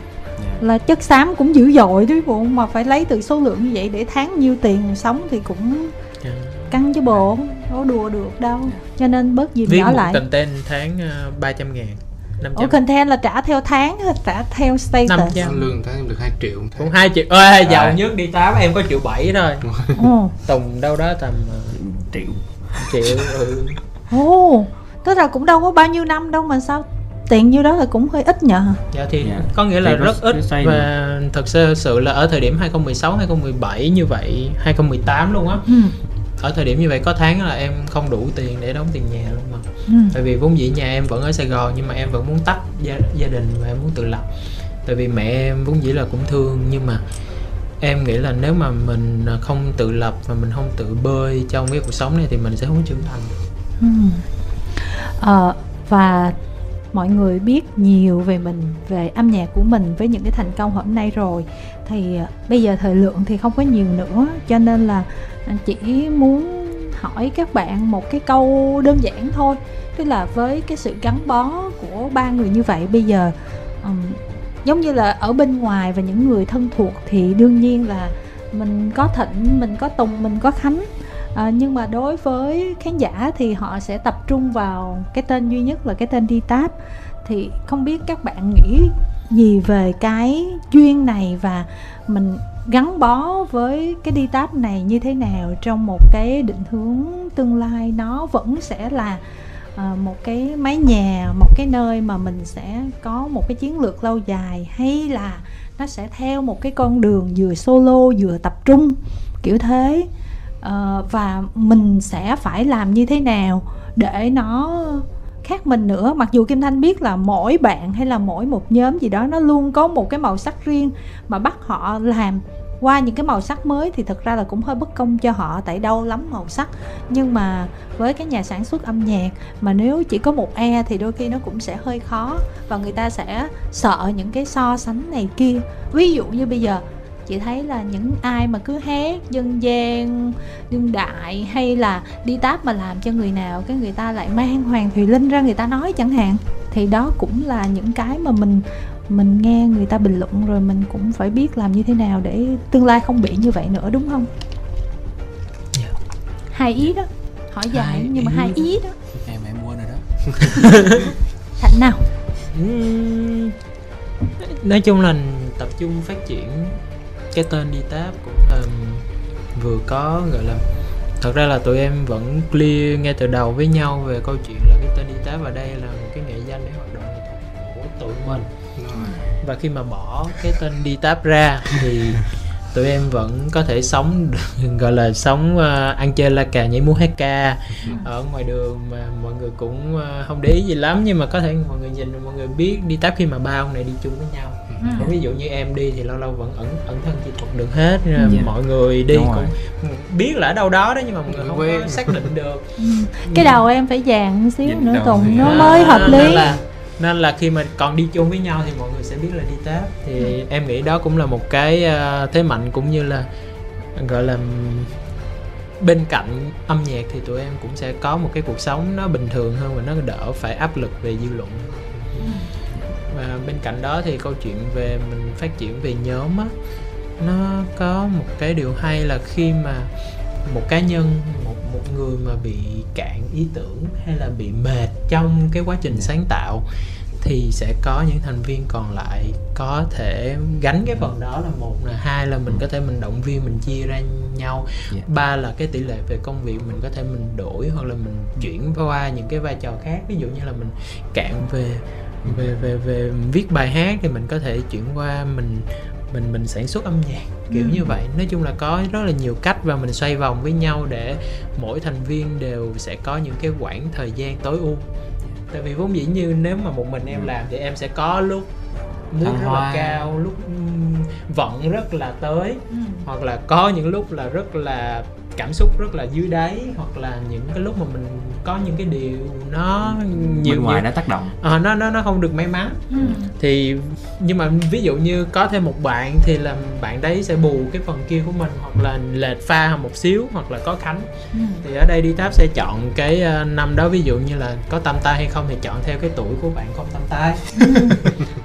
là chất xám cũng dữ dội chứ bộ mà phải lấy từ số lượng như vậy để tháng nhiêu tiền sống thì cũng dạ. Căng chứ bộ có đùa được đâu. Cho nên bớt gì nhỏ lại. content tháng uh, ờ, 300 ngàn 500. Ủa content là trả theo tháng trả theo status. 500. lương tháng em được 2 triệu. Tháng. cũng 2 triệu. Ơi giàu nhất đi tám em có triệu bảy thôi. Tùng đâu đó tầm uh, triệu. triệu ừ. Ồ, tức là cũng đâu có bao nhiêu năm đâu mà sao tiền nhiêu đó là cũng hơi ít nhờ. Dạ thì dạ. có nghĩa là thì rất ít và thật sự, sự là ở thời điểm 2016 2017 như vậy 2018 luôn á. Ừ. ở thời điểm như vậy có tháng là em không đủ tiền để đóng tiền nhà luôn mà ừ. tại vì vốn dĩ nhà em vẫn ở Sài Gòn nhưng mà em vẫn muốn tách gia, gia đình và em muốn tự lập tại vì mẹ em vốn dĩ là cũng thương nhưng mà em nghĩ là nếu mà mình không tự lập và mình không tự bơi trong cái cuộc sống này thì mình sẽ không trưởng thành ừ. à, và mọi người biết nhiều về mình về âm nhạc của mình với những cái thành công hôm nay rồi thì à, bây giờ thời lượng thì không có nhiều nữa cho nên là chỉ muốn hỏi các bạn một cái câu đơn giản thôi tức là với cái sự gắn bó của ba người như vậy bây giờ um, giống như là ở bên ngoài và những người thân thuộc thì đương nhiên là mình có thịnh mình có tùng mình có khánh. À, nhưng mà đối với khán giả thì họ sẽ tập trung vào cái tên duy nhất là cái tên đi táp. Thì không biết các bạn nghĩ gì về cái duyên này và mình gắn bó với cái đi táp này như thế nào trong một cái định hướng tương lai? Nó vẫn sẽ là ờ, một cái mái nhà, một cái nơi mà mình sẽ có một cái chiến lược lâu dài, hay là nó sẽ theo một cái con đường vừa solo, vừa tập trung, kiểu thế? Ờ, và mình sẽ phải làm như thế nào để nó khác mình nữa. Mặc dù kim thanh biết là mỗi bạn hay là mỗi một nhóm gì đó, nó luôn có một cái màu sắc riêng mà bắt họ làm qua những cái màu sắc mới thì thực ra là cũng hơi bất công cho họ, tại đâu lắm màu sắc. Nhưng mà với cái nhà sản xuất âm nhạc mà nếu chỉ có một e thì đôi khi nó cũng sẽ hơi khó và người ta sẽ sợ những cái so sánh này kia. Ví dụ như bây giờ chị thấy là những ai mà cứ hát dân gian đương đại hay là đi táp mà làm cho người nào cái người ta lại mang hoàng thùy linh ra người ta nói chẳng hạn thì đó cũng là những cái mà mình mình nghe người ta bình luận rồi mình cũng phải biết làm như thế nào để tương lai không bị như vậy nữa đúng không? Dạ. hai ý đó. Hỏi dài Hai nhưng mà ý. hai ý đó. Em em quên rồi đó. Thành nào? Nói chung là tập trung phát triển cái tên đi táp cũng là vừa có gọi là thật ra là tụi em vẫn clear ngay từ đầu với nhau về câu chuyện là cái tên đi táp ở đây là một cái nghệ danh để hoạt động nghệ thuật của tụi mình. Và khi mà bỏ cái tên đi táp ra thì tụi em vẫn có thể sống gọi là sống ờ, ăn chơi la cà nhảy múa hát ca ở ngoài đường mà mọi người cũng ờ, không để ý gì lắm. Nhưng mà có thể mọi người nhìn mọi người biết đi táp khi mà ba ông này đi chung với nhau Ừ. Còn ví dụ như em đi thì lâu lâu vẫn ẩn ẩn thân chi thuật được hết Dạ. mọi người đi Đúng cũng rồi. biết là ở đâu đó đó nhưng mà mọi người không có xác định được Ừ. cái đầu em phải vàng xíu Nhìn nữa tùng thì- nó À, mới hợp nên lý là nên là khi mà còn đi chung với nhau thì mọi người sẽ biết là đi táp thì em nghĩ đó cũng là một cái ờ, thế mạnh cũng như là gọi là bên cạnh âm nhạc thì tụi em cũng sẽ có một cái cuộc sống nó bình thường hơn và nó đỡ phải áp lực về dư luận và bên cạnh đó thì câu chuyện về mình phát triển về nhóm á nó có một cái điều hay là khi mà một cá nhân một một người mà bị cạn ý tưởng hay là bị mệt trong cái quá trình sáng tạo thì sẽ có những thành viên còn lại có thể gánh cái phần đó là một là hai là mình có thể mình động viên mình chia ra nhau Dạ. ba là cái tỷ lệ về công việc mình có thể mình đổi hoặc là mình chuyển qua những cái vai trò khác ví dụ như là mình cạn về về về về viết bài hát thì mình có thể chuyển qua mình mình mình sản xuất âm nhạc kiểu Ừ. như vậy nói chung là có rất là nhiều cách và mình xoay vòng với nhau để mỗi thành viên đều sẽ có những cái khoảng thời gian tối ưu tại vì vốn dĩ như nếu mà một mình em làm thì em sẽ có lúc muốn rất là hoa. cao lúc vận rất là tới Ừ. hoặc là có những lúc là rất là cảm xúc rất là dưới đáy hoặc là những cái lúc mà mình có những cái điều nó nhiều bên ngoài nó tác động. Ờ, nó nó nó không được may mắn. Ừ. thì nhưng mà ví dụ như có thêm một bạn thì là bạn đấy sẽ bù cái phần kia của mình hoặc là lệch pha một xíu hoặc là có khánh. Ừ. thì ở đây đi táp sẽ chọn cái ờ, năm đó ví dụ như là có tam tai hay không thì chọn theo cái tuổi của bạn không tam tai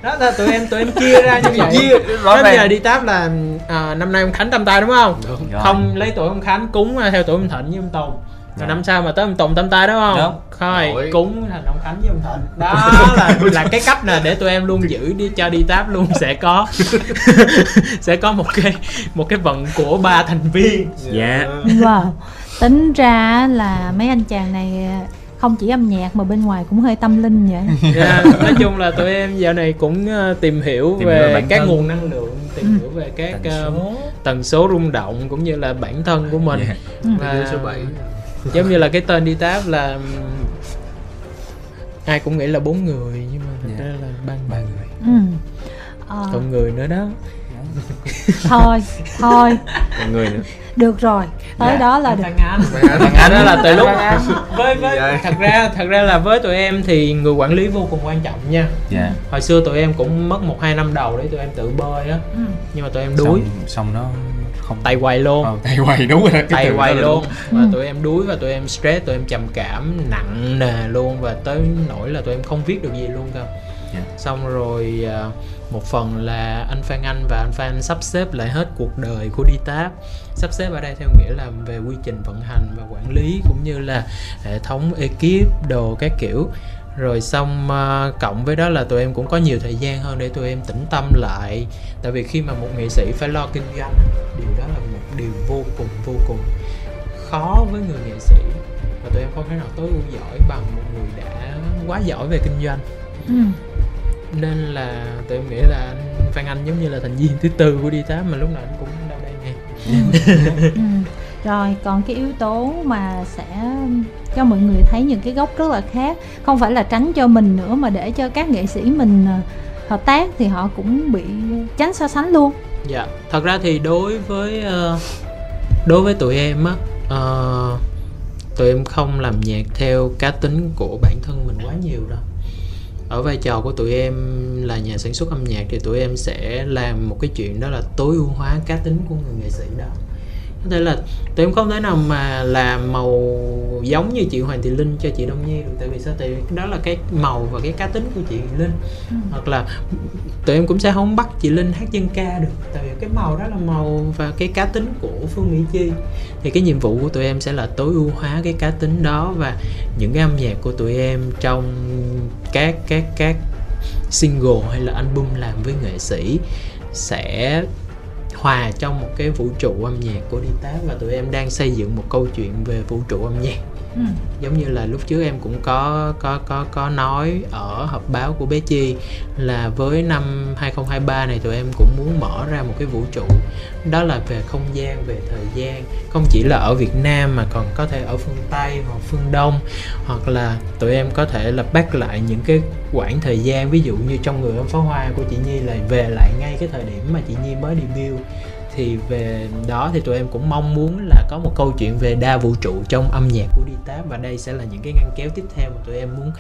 đó là tụi em tụi em chia ra như vậy. Nói bây giờ đi táp là à, năm nay ông khánh tam tai đúng không? Rồi. không lấy tuổi ông khánh cúng theo tuổi ông thịnh với ông tùng rồi năm sau mà tới ông tùng tam tai đúng không Đúng. thôi Rồi. cúng thành ông khánh với ông thịnh đó là là cái cách là để tụi em luôn giữ đi cho đi táp luôn sẽ có sẽ có một cái một cái vận của ba thành viên dạ Wow. Tính ra là mấy anh chàng này không chỉ âm nhạc mà bên ngoài cũng hơi tâm linh vậy. Dạ, nói chung là tụi em dạo này cũng ờ, tìm hiểu Tìm hiểu về bản các thân. nguồn năng lượng tìm Ừ. hiểu về các Tần số. tần số rung động cũng như là bản thân của mình Dạ. Ừ. và số 7 giống như là cái tên đi táp là ừm, ai cũng nghĩ là bốn người nhưng mà thật Dạ. ra là ba ba người Ừ. Còn người nữa đó thôi, thôi, Còn người nữa. Được rồi. Tới Dạ. đó là được. Phan Anh Phan Anh đó là từ lúc. Với với Vậy? thật ra thật ra là với tụi em thì người quản lý vô cùng quan trọng nha. Dạ. Hồi xưa tụi em cũng mất một hai năm đầu để tụi em tự bơi á. Ừ. nhưng mà tụi em đuối. Xong, xong nó không tay quay luôn. Ờ, tay quay đúng rồi tay quay luôn. và Ừ. tụi em đuối và tụi em stress tụi em trầm cảm nặng nề luôn. Và tới nỗi là tụi em không viết được gì luôn cơ. Dạ. xong rồi à, một phần là anh Phan Anh và anh Phan sắp xếp lại hết cuộc đời của đi táp. Sắp xếp ở đây theo nghĩa là về quy trình vận hành và quản lý cũng như là hệ thống ekip đồ các kiểu. Rồi xong ờ, cộng với đó là tụi em cũng có nhiều thời gian hơn để tụi em tĩnh tâm lại. Tại vì khi mà một nghệ sĩ phải lo kinh doanh, điều đó là một điều vô cùng vô cùng khó với người nghệ sĩ. Và tụi em không thể nào tối ưu giỏi bằng một người đã quá giỏi về kinh doanh. Ừ nên là tụi em nghĩ là anh Phan Anh giống như là thành viên thứ tư của đi tám mà lúc nào anh cũng đâu đây Ừ. Rồi còn cái yếu tố mà sẽ cho mọi người thấy những cái góc rất là khác Không phải là tránh cho mình nữa mà để cho các nghệ sĩ mình ờ, hợp tác thì họ cũng bị tránh so sánh luôn. Dạ thật ra thì đối với uh, đối với tụi em á uh, tụi em không làm nhạc theo cá tính của bản thân mình quá nhiều đâu ở vai trò của tụi em là nhà sản xuất âm nhạc thì tụi em sẽ làm một cái chuyện đó là tối ưu hóa cá tính của người nghệ sĩ đó có thể là tụi em không thể nào mà làm màu giống như chị Hoàng Thị Linh cho chị Đông Nhi được tại vì sao? Tại vì đó là cái màu và cái cá tính của chị Linh. Ừ. hoặc là tụi em cũng sẽ không bắt chị Linh hát dân ca được tại vì cái màu đó là màu và cái cá tính của Phương Mỹ Chi. Thì cái nhiệm vụ của tụi em sẽ là tối ưu hóa cái cá tính đó và những cái âm nhạc của tụi em trong các các các single hay là album làm với nghệ sĩ sẽ hòa trong một cái vũ trụ âm nhạc của đi Táp và tụi em đang xây dựng một câu chuyện về vũ trụ âm nhạc. Ừ. giống như là lúc trước em cũng có có có có nói ở họp báo của bé Chi là với năm 2023 này tụi em cũng muốn mở ra một cái vũ trụ. Đó là về không gian, về thời gian. Không chỉ là ở Việt Nam mà còn có thể ở phương Tây hoặc phương Đông. Hoặc là tụi em có thể là bắt lại những cái quãng thời gian. Ví dụ như trong người ông pháo hoa của chị Nhi là về lại ngay cái thời điểm mà chị Nhi mới debut thì về đó thì tụi em cũng mong muốn là có một câu chuyện về đa vũ trụ trong âm nhạc của đi táp. Và đây sẽ là những cái ngăn kéo tiếp theo mà tụi em muốn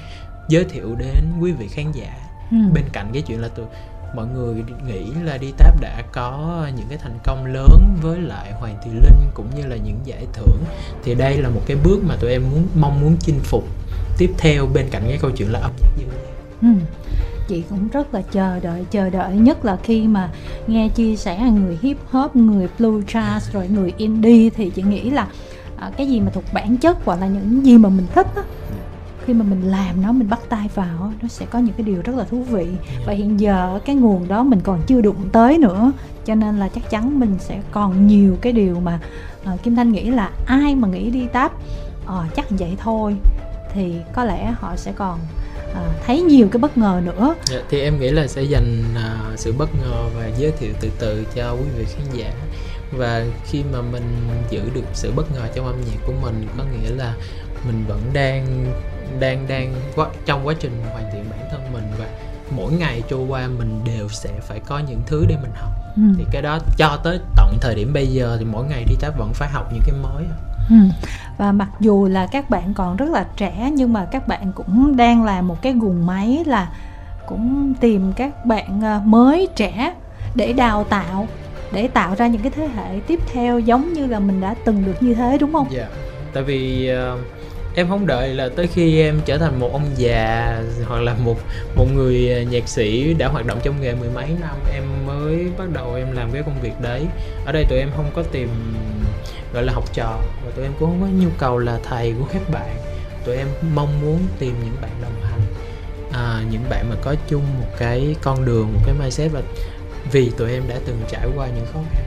giới thiệu đến quý vị khán giả. Ừ. bên cạnh cái chuyện là tụi mọi người nghĩ là đi táp đã có những cái thành công lớn với lại hoàng thị linh cũng như là những giải thưởng thì đây là một cái bước mà tụi em muốn mong muốn chinh phục. Tiếp theo bên cạnh cái câu chuyện là âm nhạc gian ừ chị cũng rất là chờ đợi chờ đợi nhất là khi mà nghe chia sẻ người hip hop người blue jazz rồi người indie thì chị nghĩ là à, cái gì mà thuộc bản chất hoặc là những gì mà mình thích á khi mà mình làm nó mình bắt tay vào nó sẽ có những cái điều rất là thú vị. Và hiện giờ cái nguồn đó mình còn chưa đụng tới nữa cho nên là chắc chắn mình sẽ còn nhiều cái điều mà uh, kim thanh nghĩ là ai mà nghĩ đi táp uh, chắc vậy thôi. Thì có lẽ họ sẽ còn à, thấy nhiều cái bất ngờ nữa. Dạ, thì em nghĩ là sẽ dành à, sự bất ngờ và giới thiệu từ từ cho quý vị khán giả. Và khi mà mình giữ được sự bất ngờ trong âm nhạc của mình có nghĩa là mình vẫn đang đang đang quá, trong quá trình hoàn thiện bản thân mình và mỗi ngày trôi qua mình đều sẽ phải có những thứ để mình học. Ừ. thì cái đó cho tới tận thời điểm bây giờ thì mỗi ngày đi táp vẫn phải học những cái mới Ừ. và mặc dù là các bạn còn rất là trẻ nhưng mà các bạn cũng đang là một cái guồng máy là cũng tìm các bạn ờ, mới trẻ để đào tạo để tạo ra những cái thế hệ tiếp theo giống như là mình đã từng được như thế đúng không? Dạ. Yeah. Tại vì uh, em không đợi là tới khi em trở thành một ông già hoặc là một một người ờ, nhạc sĩ đã hoạt động trong nghề mười mấy năm em mới bắt đầu em làm cái công việc đấy. Ở đây tụi em không có tìm gọi là học trò. Và tụi em cũng không có nhu cầu là thầy của các bạn. Tụi em mong muốn tìm những bạn đồng hành à, những bạn mà có chung một cái con đường một cái mindset và vì tụi em đã từng trải qua những khó khăn.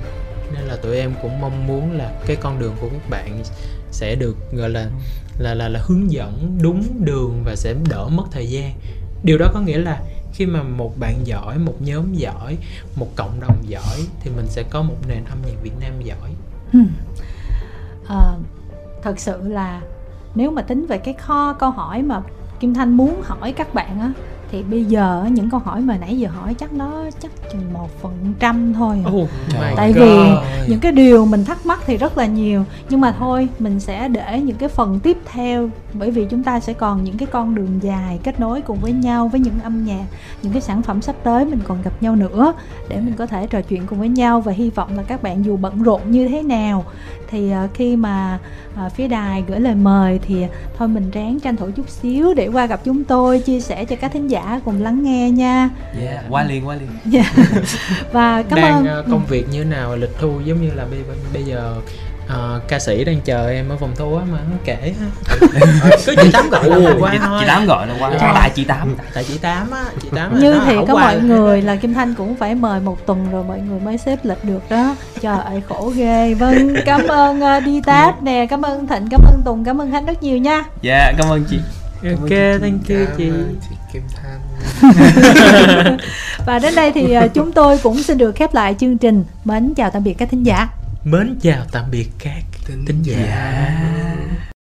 Nên là tụi em cũng mong muốn là cái con đường của các bạn sẽ được gọi là là là là hướng dẫn đúng đường và sẽ đỡ mất thời gian. Điều đó có nghĩa là khi mà một bạn giỏi một nhóm giỏi một cộng đồng giỏi thì mình sẽ có một nền âm nhạc việt nam giỏi. Ừ à, thật sự là nếu mà tính về cái kho câu hỏi mà kim thanh muốn hỏi các bạn á thì bây giờ những câu hỏi mà nãy giờ hỏi chắc nó chắc chừng một phần trăm thôi oh tại God. vì những cái điều mình thắc mắc thì rất là nhiều. Nhưng mà thôi mình sẽ để những cái phần tiếp theo. Bởi vì chúng ta sẽ còn những cái con đường dài kết nối cùng với nhau với những âm nhạc những cái sản phẩm sắp tới mình còn gặp nhau nữa để mình có thể trò chuyện cùng với nhau. Và hy vọng là các bạn dù bận rộn như thế nào thì uh, khi mà uh, phía đài gửi lời mời thì thôi mình ráng tranh thủ chút xíu để qua gặp chúng tôi chia sẻ cho các thính giả cùng lắng nghe nha. Yeah, qua liền qua liền. Yeah. và cảm đang ơn uh, công việc như nào lịch thu giống như là bây, bây giờ uh, ca sĩ đang chờ em ở phòng thu á mà nó kể ha cứ chị tám gọi là qua chị, thôi. chị tám gọi là qua. Dạ. tại chị tám. Tại chị tám á chị tám như thì có mọi người là kim thanh cũng phải mời một tuần rồi mọi người mới xếp lịch được đó. Trời ơi khổ ghê. Vâng cảm ơn uh, đi táp nè cảm ơn thịnh cảm ơn tùng cảm ơn khánh rất nhiều nha. Dạ yeah, cảm ơn chị ok thank you chị. Chị kim thanh và đến đây thì uh, chúng tôi cũng xin được khép lại chương trình. Mến chào tạm biệt các thính giả. Mến chào tạm biệt các thính giả.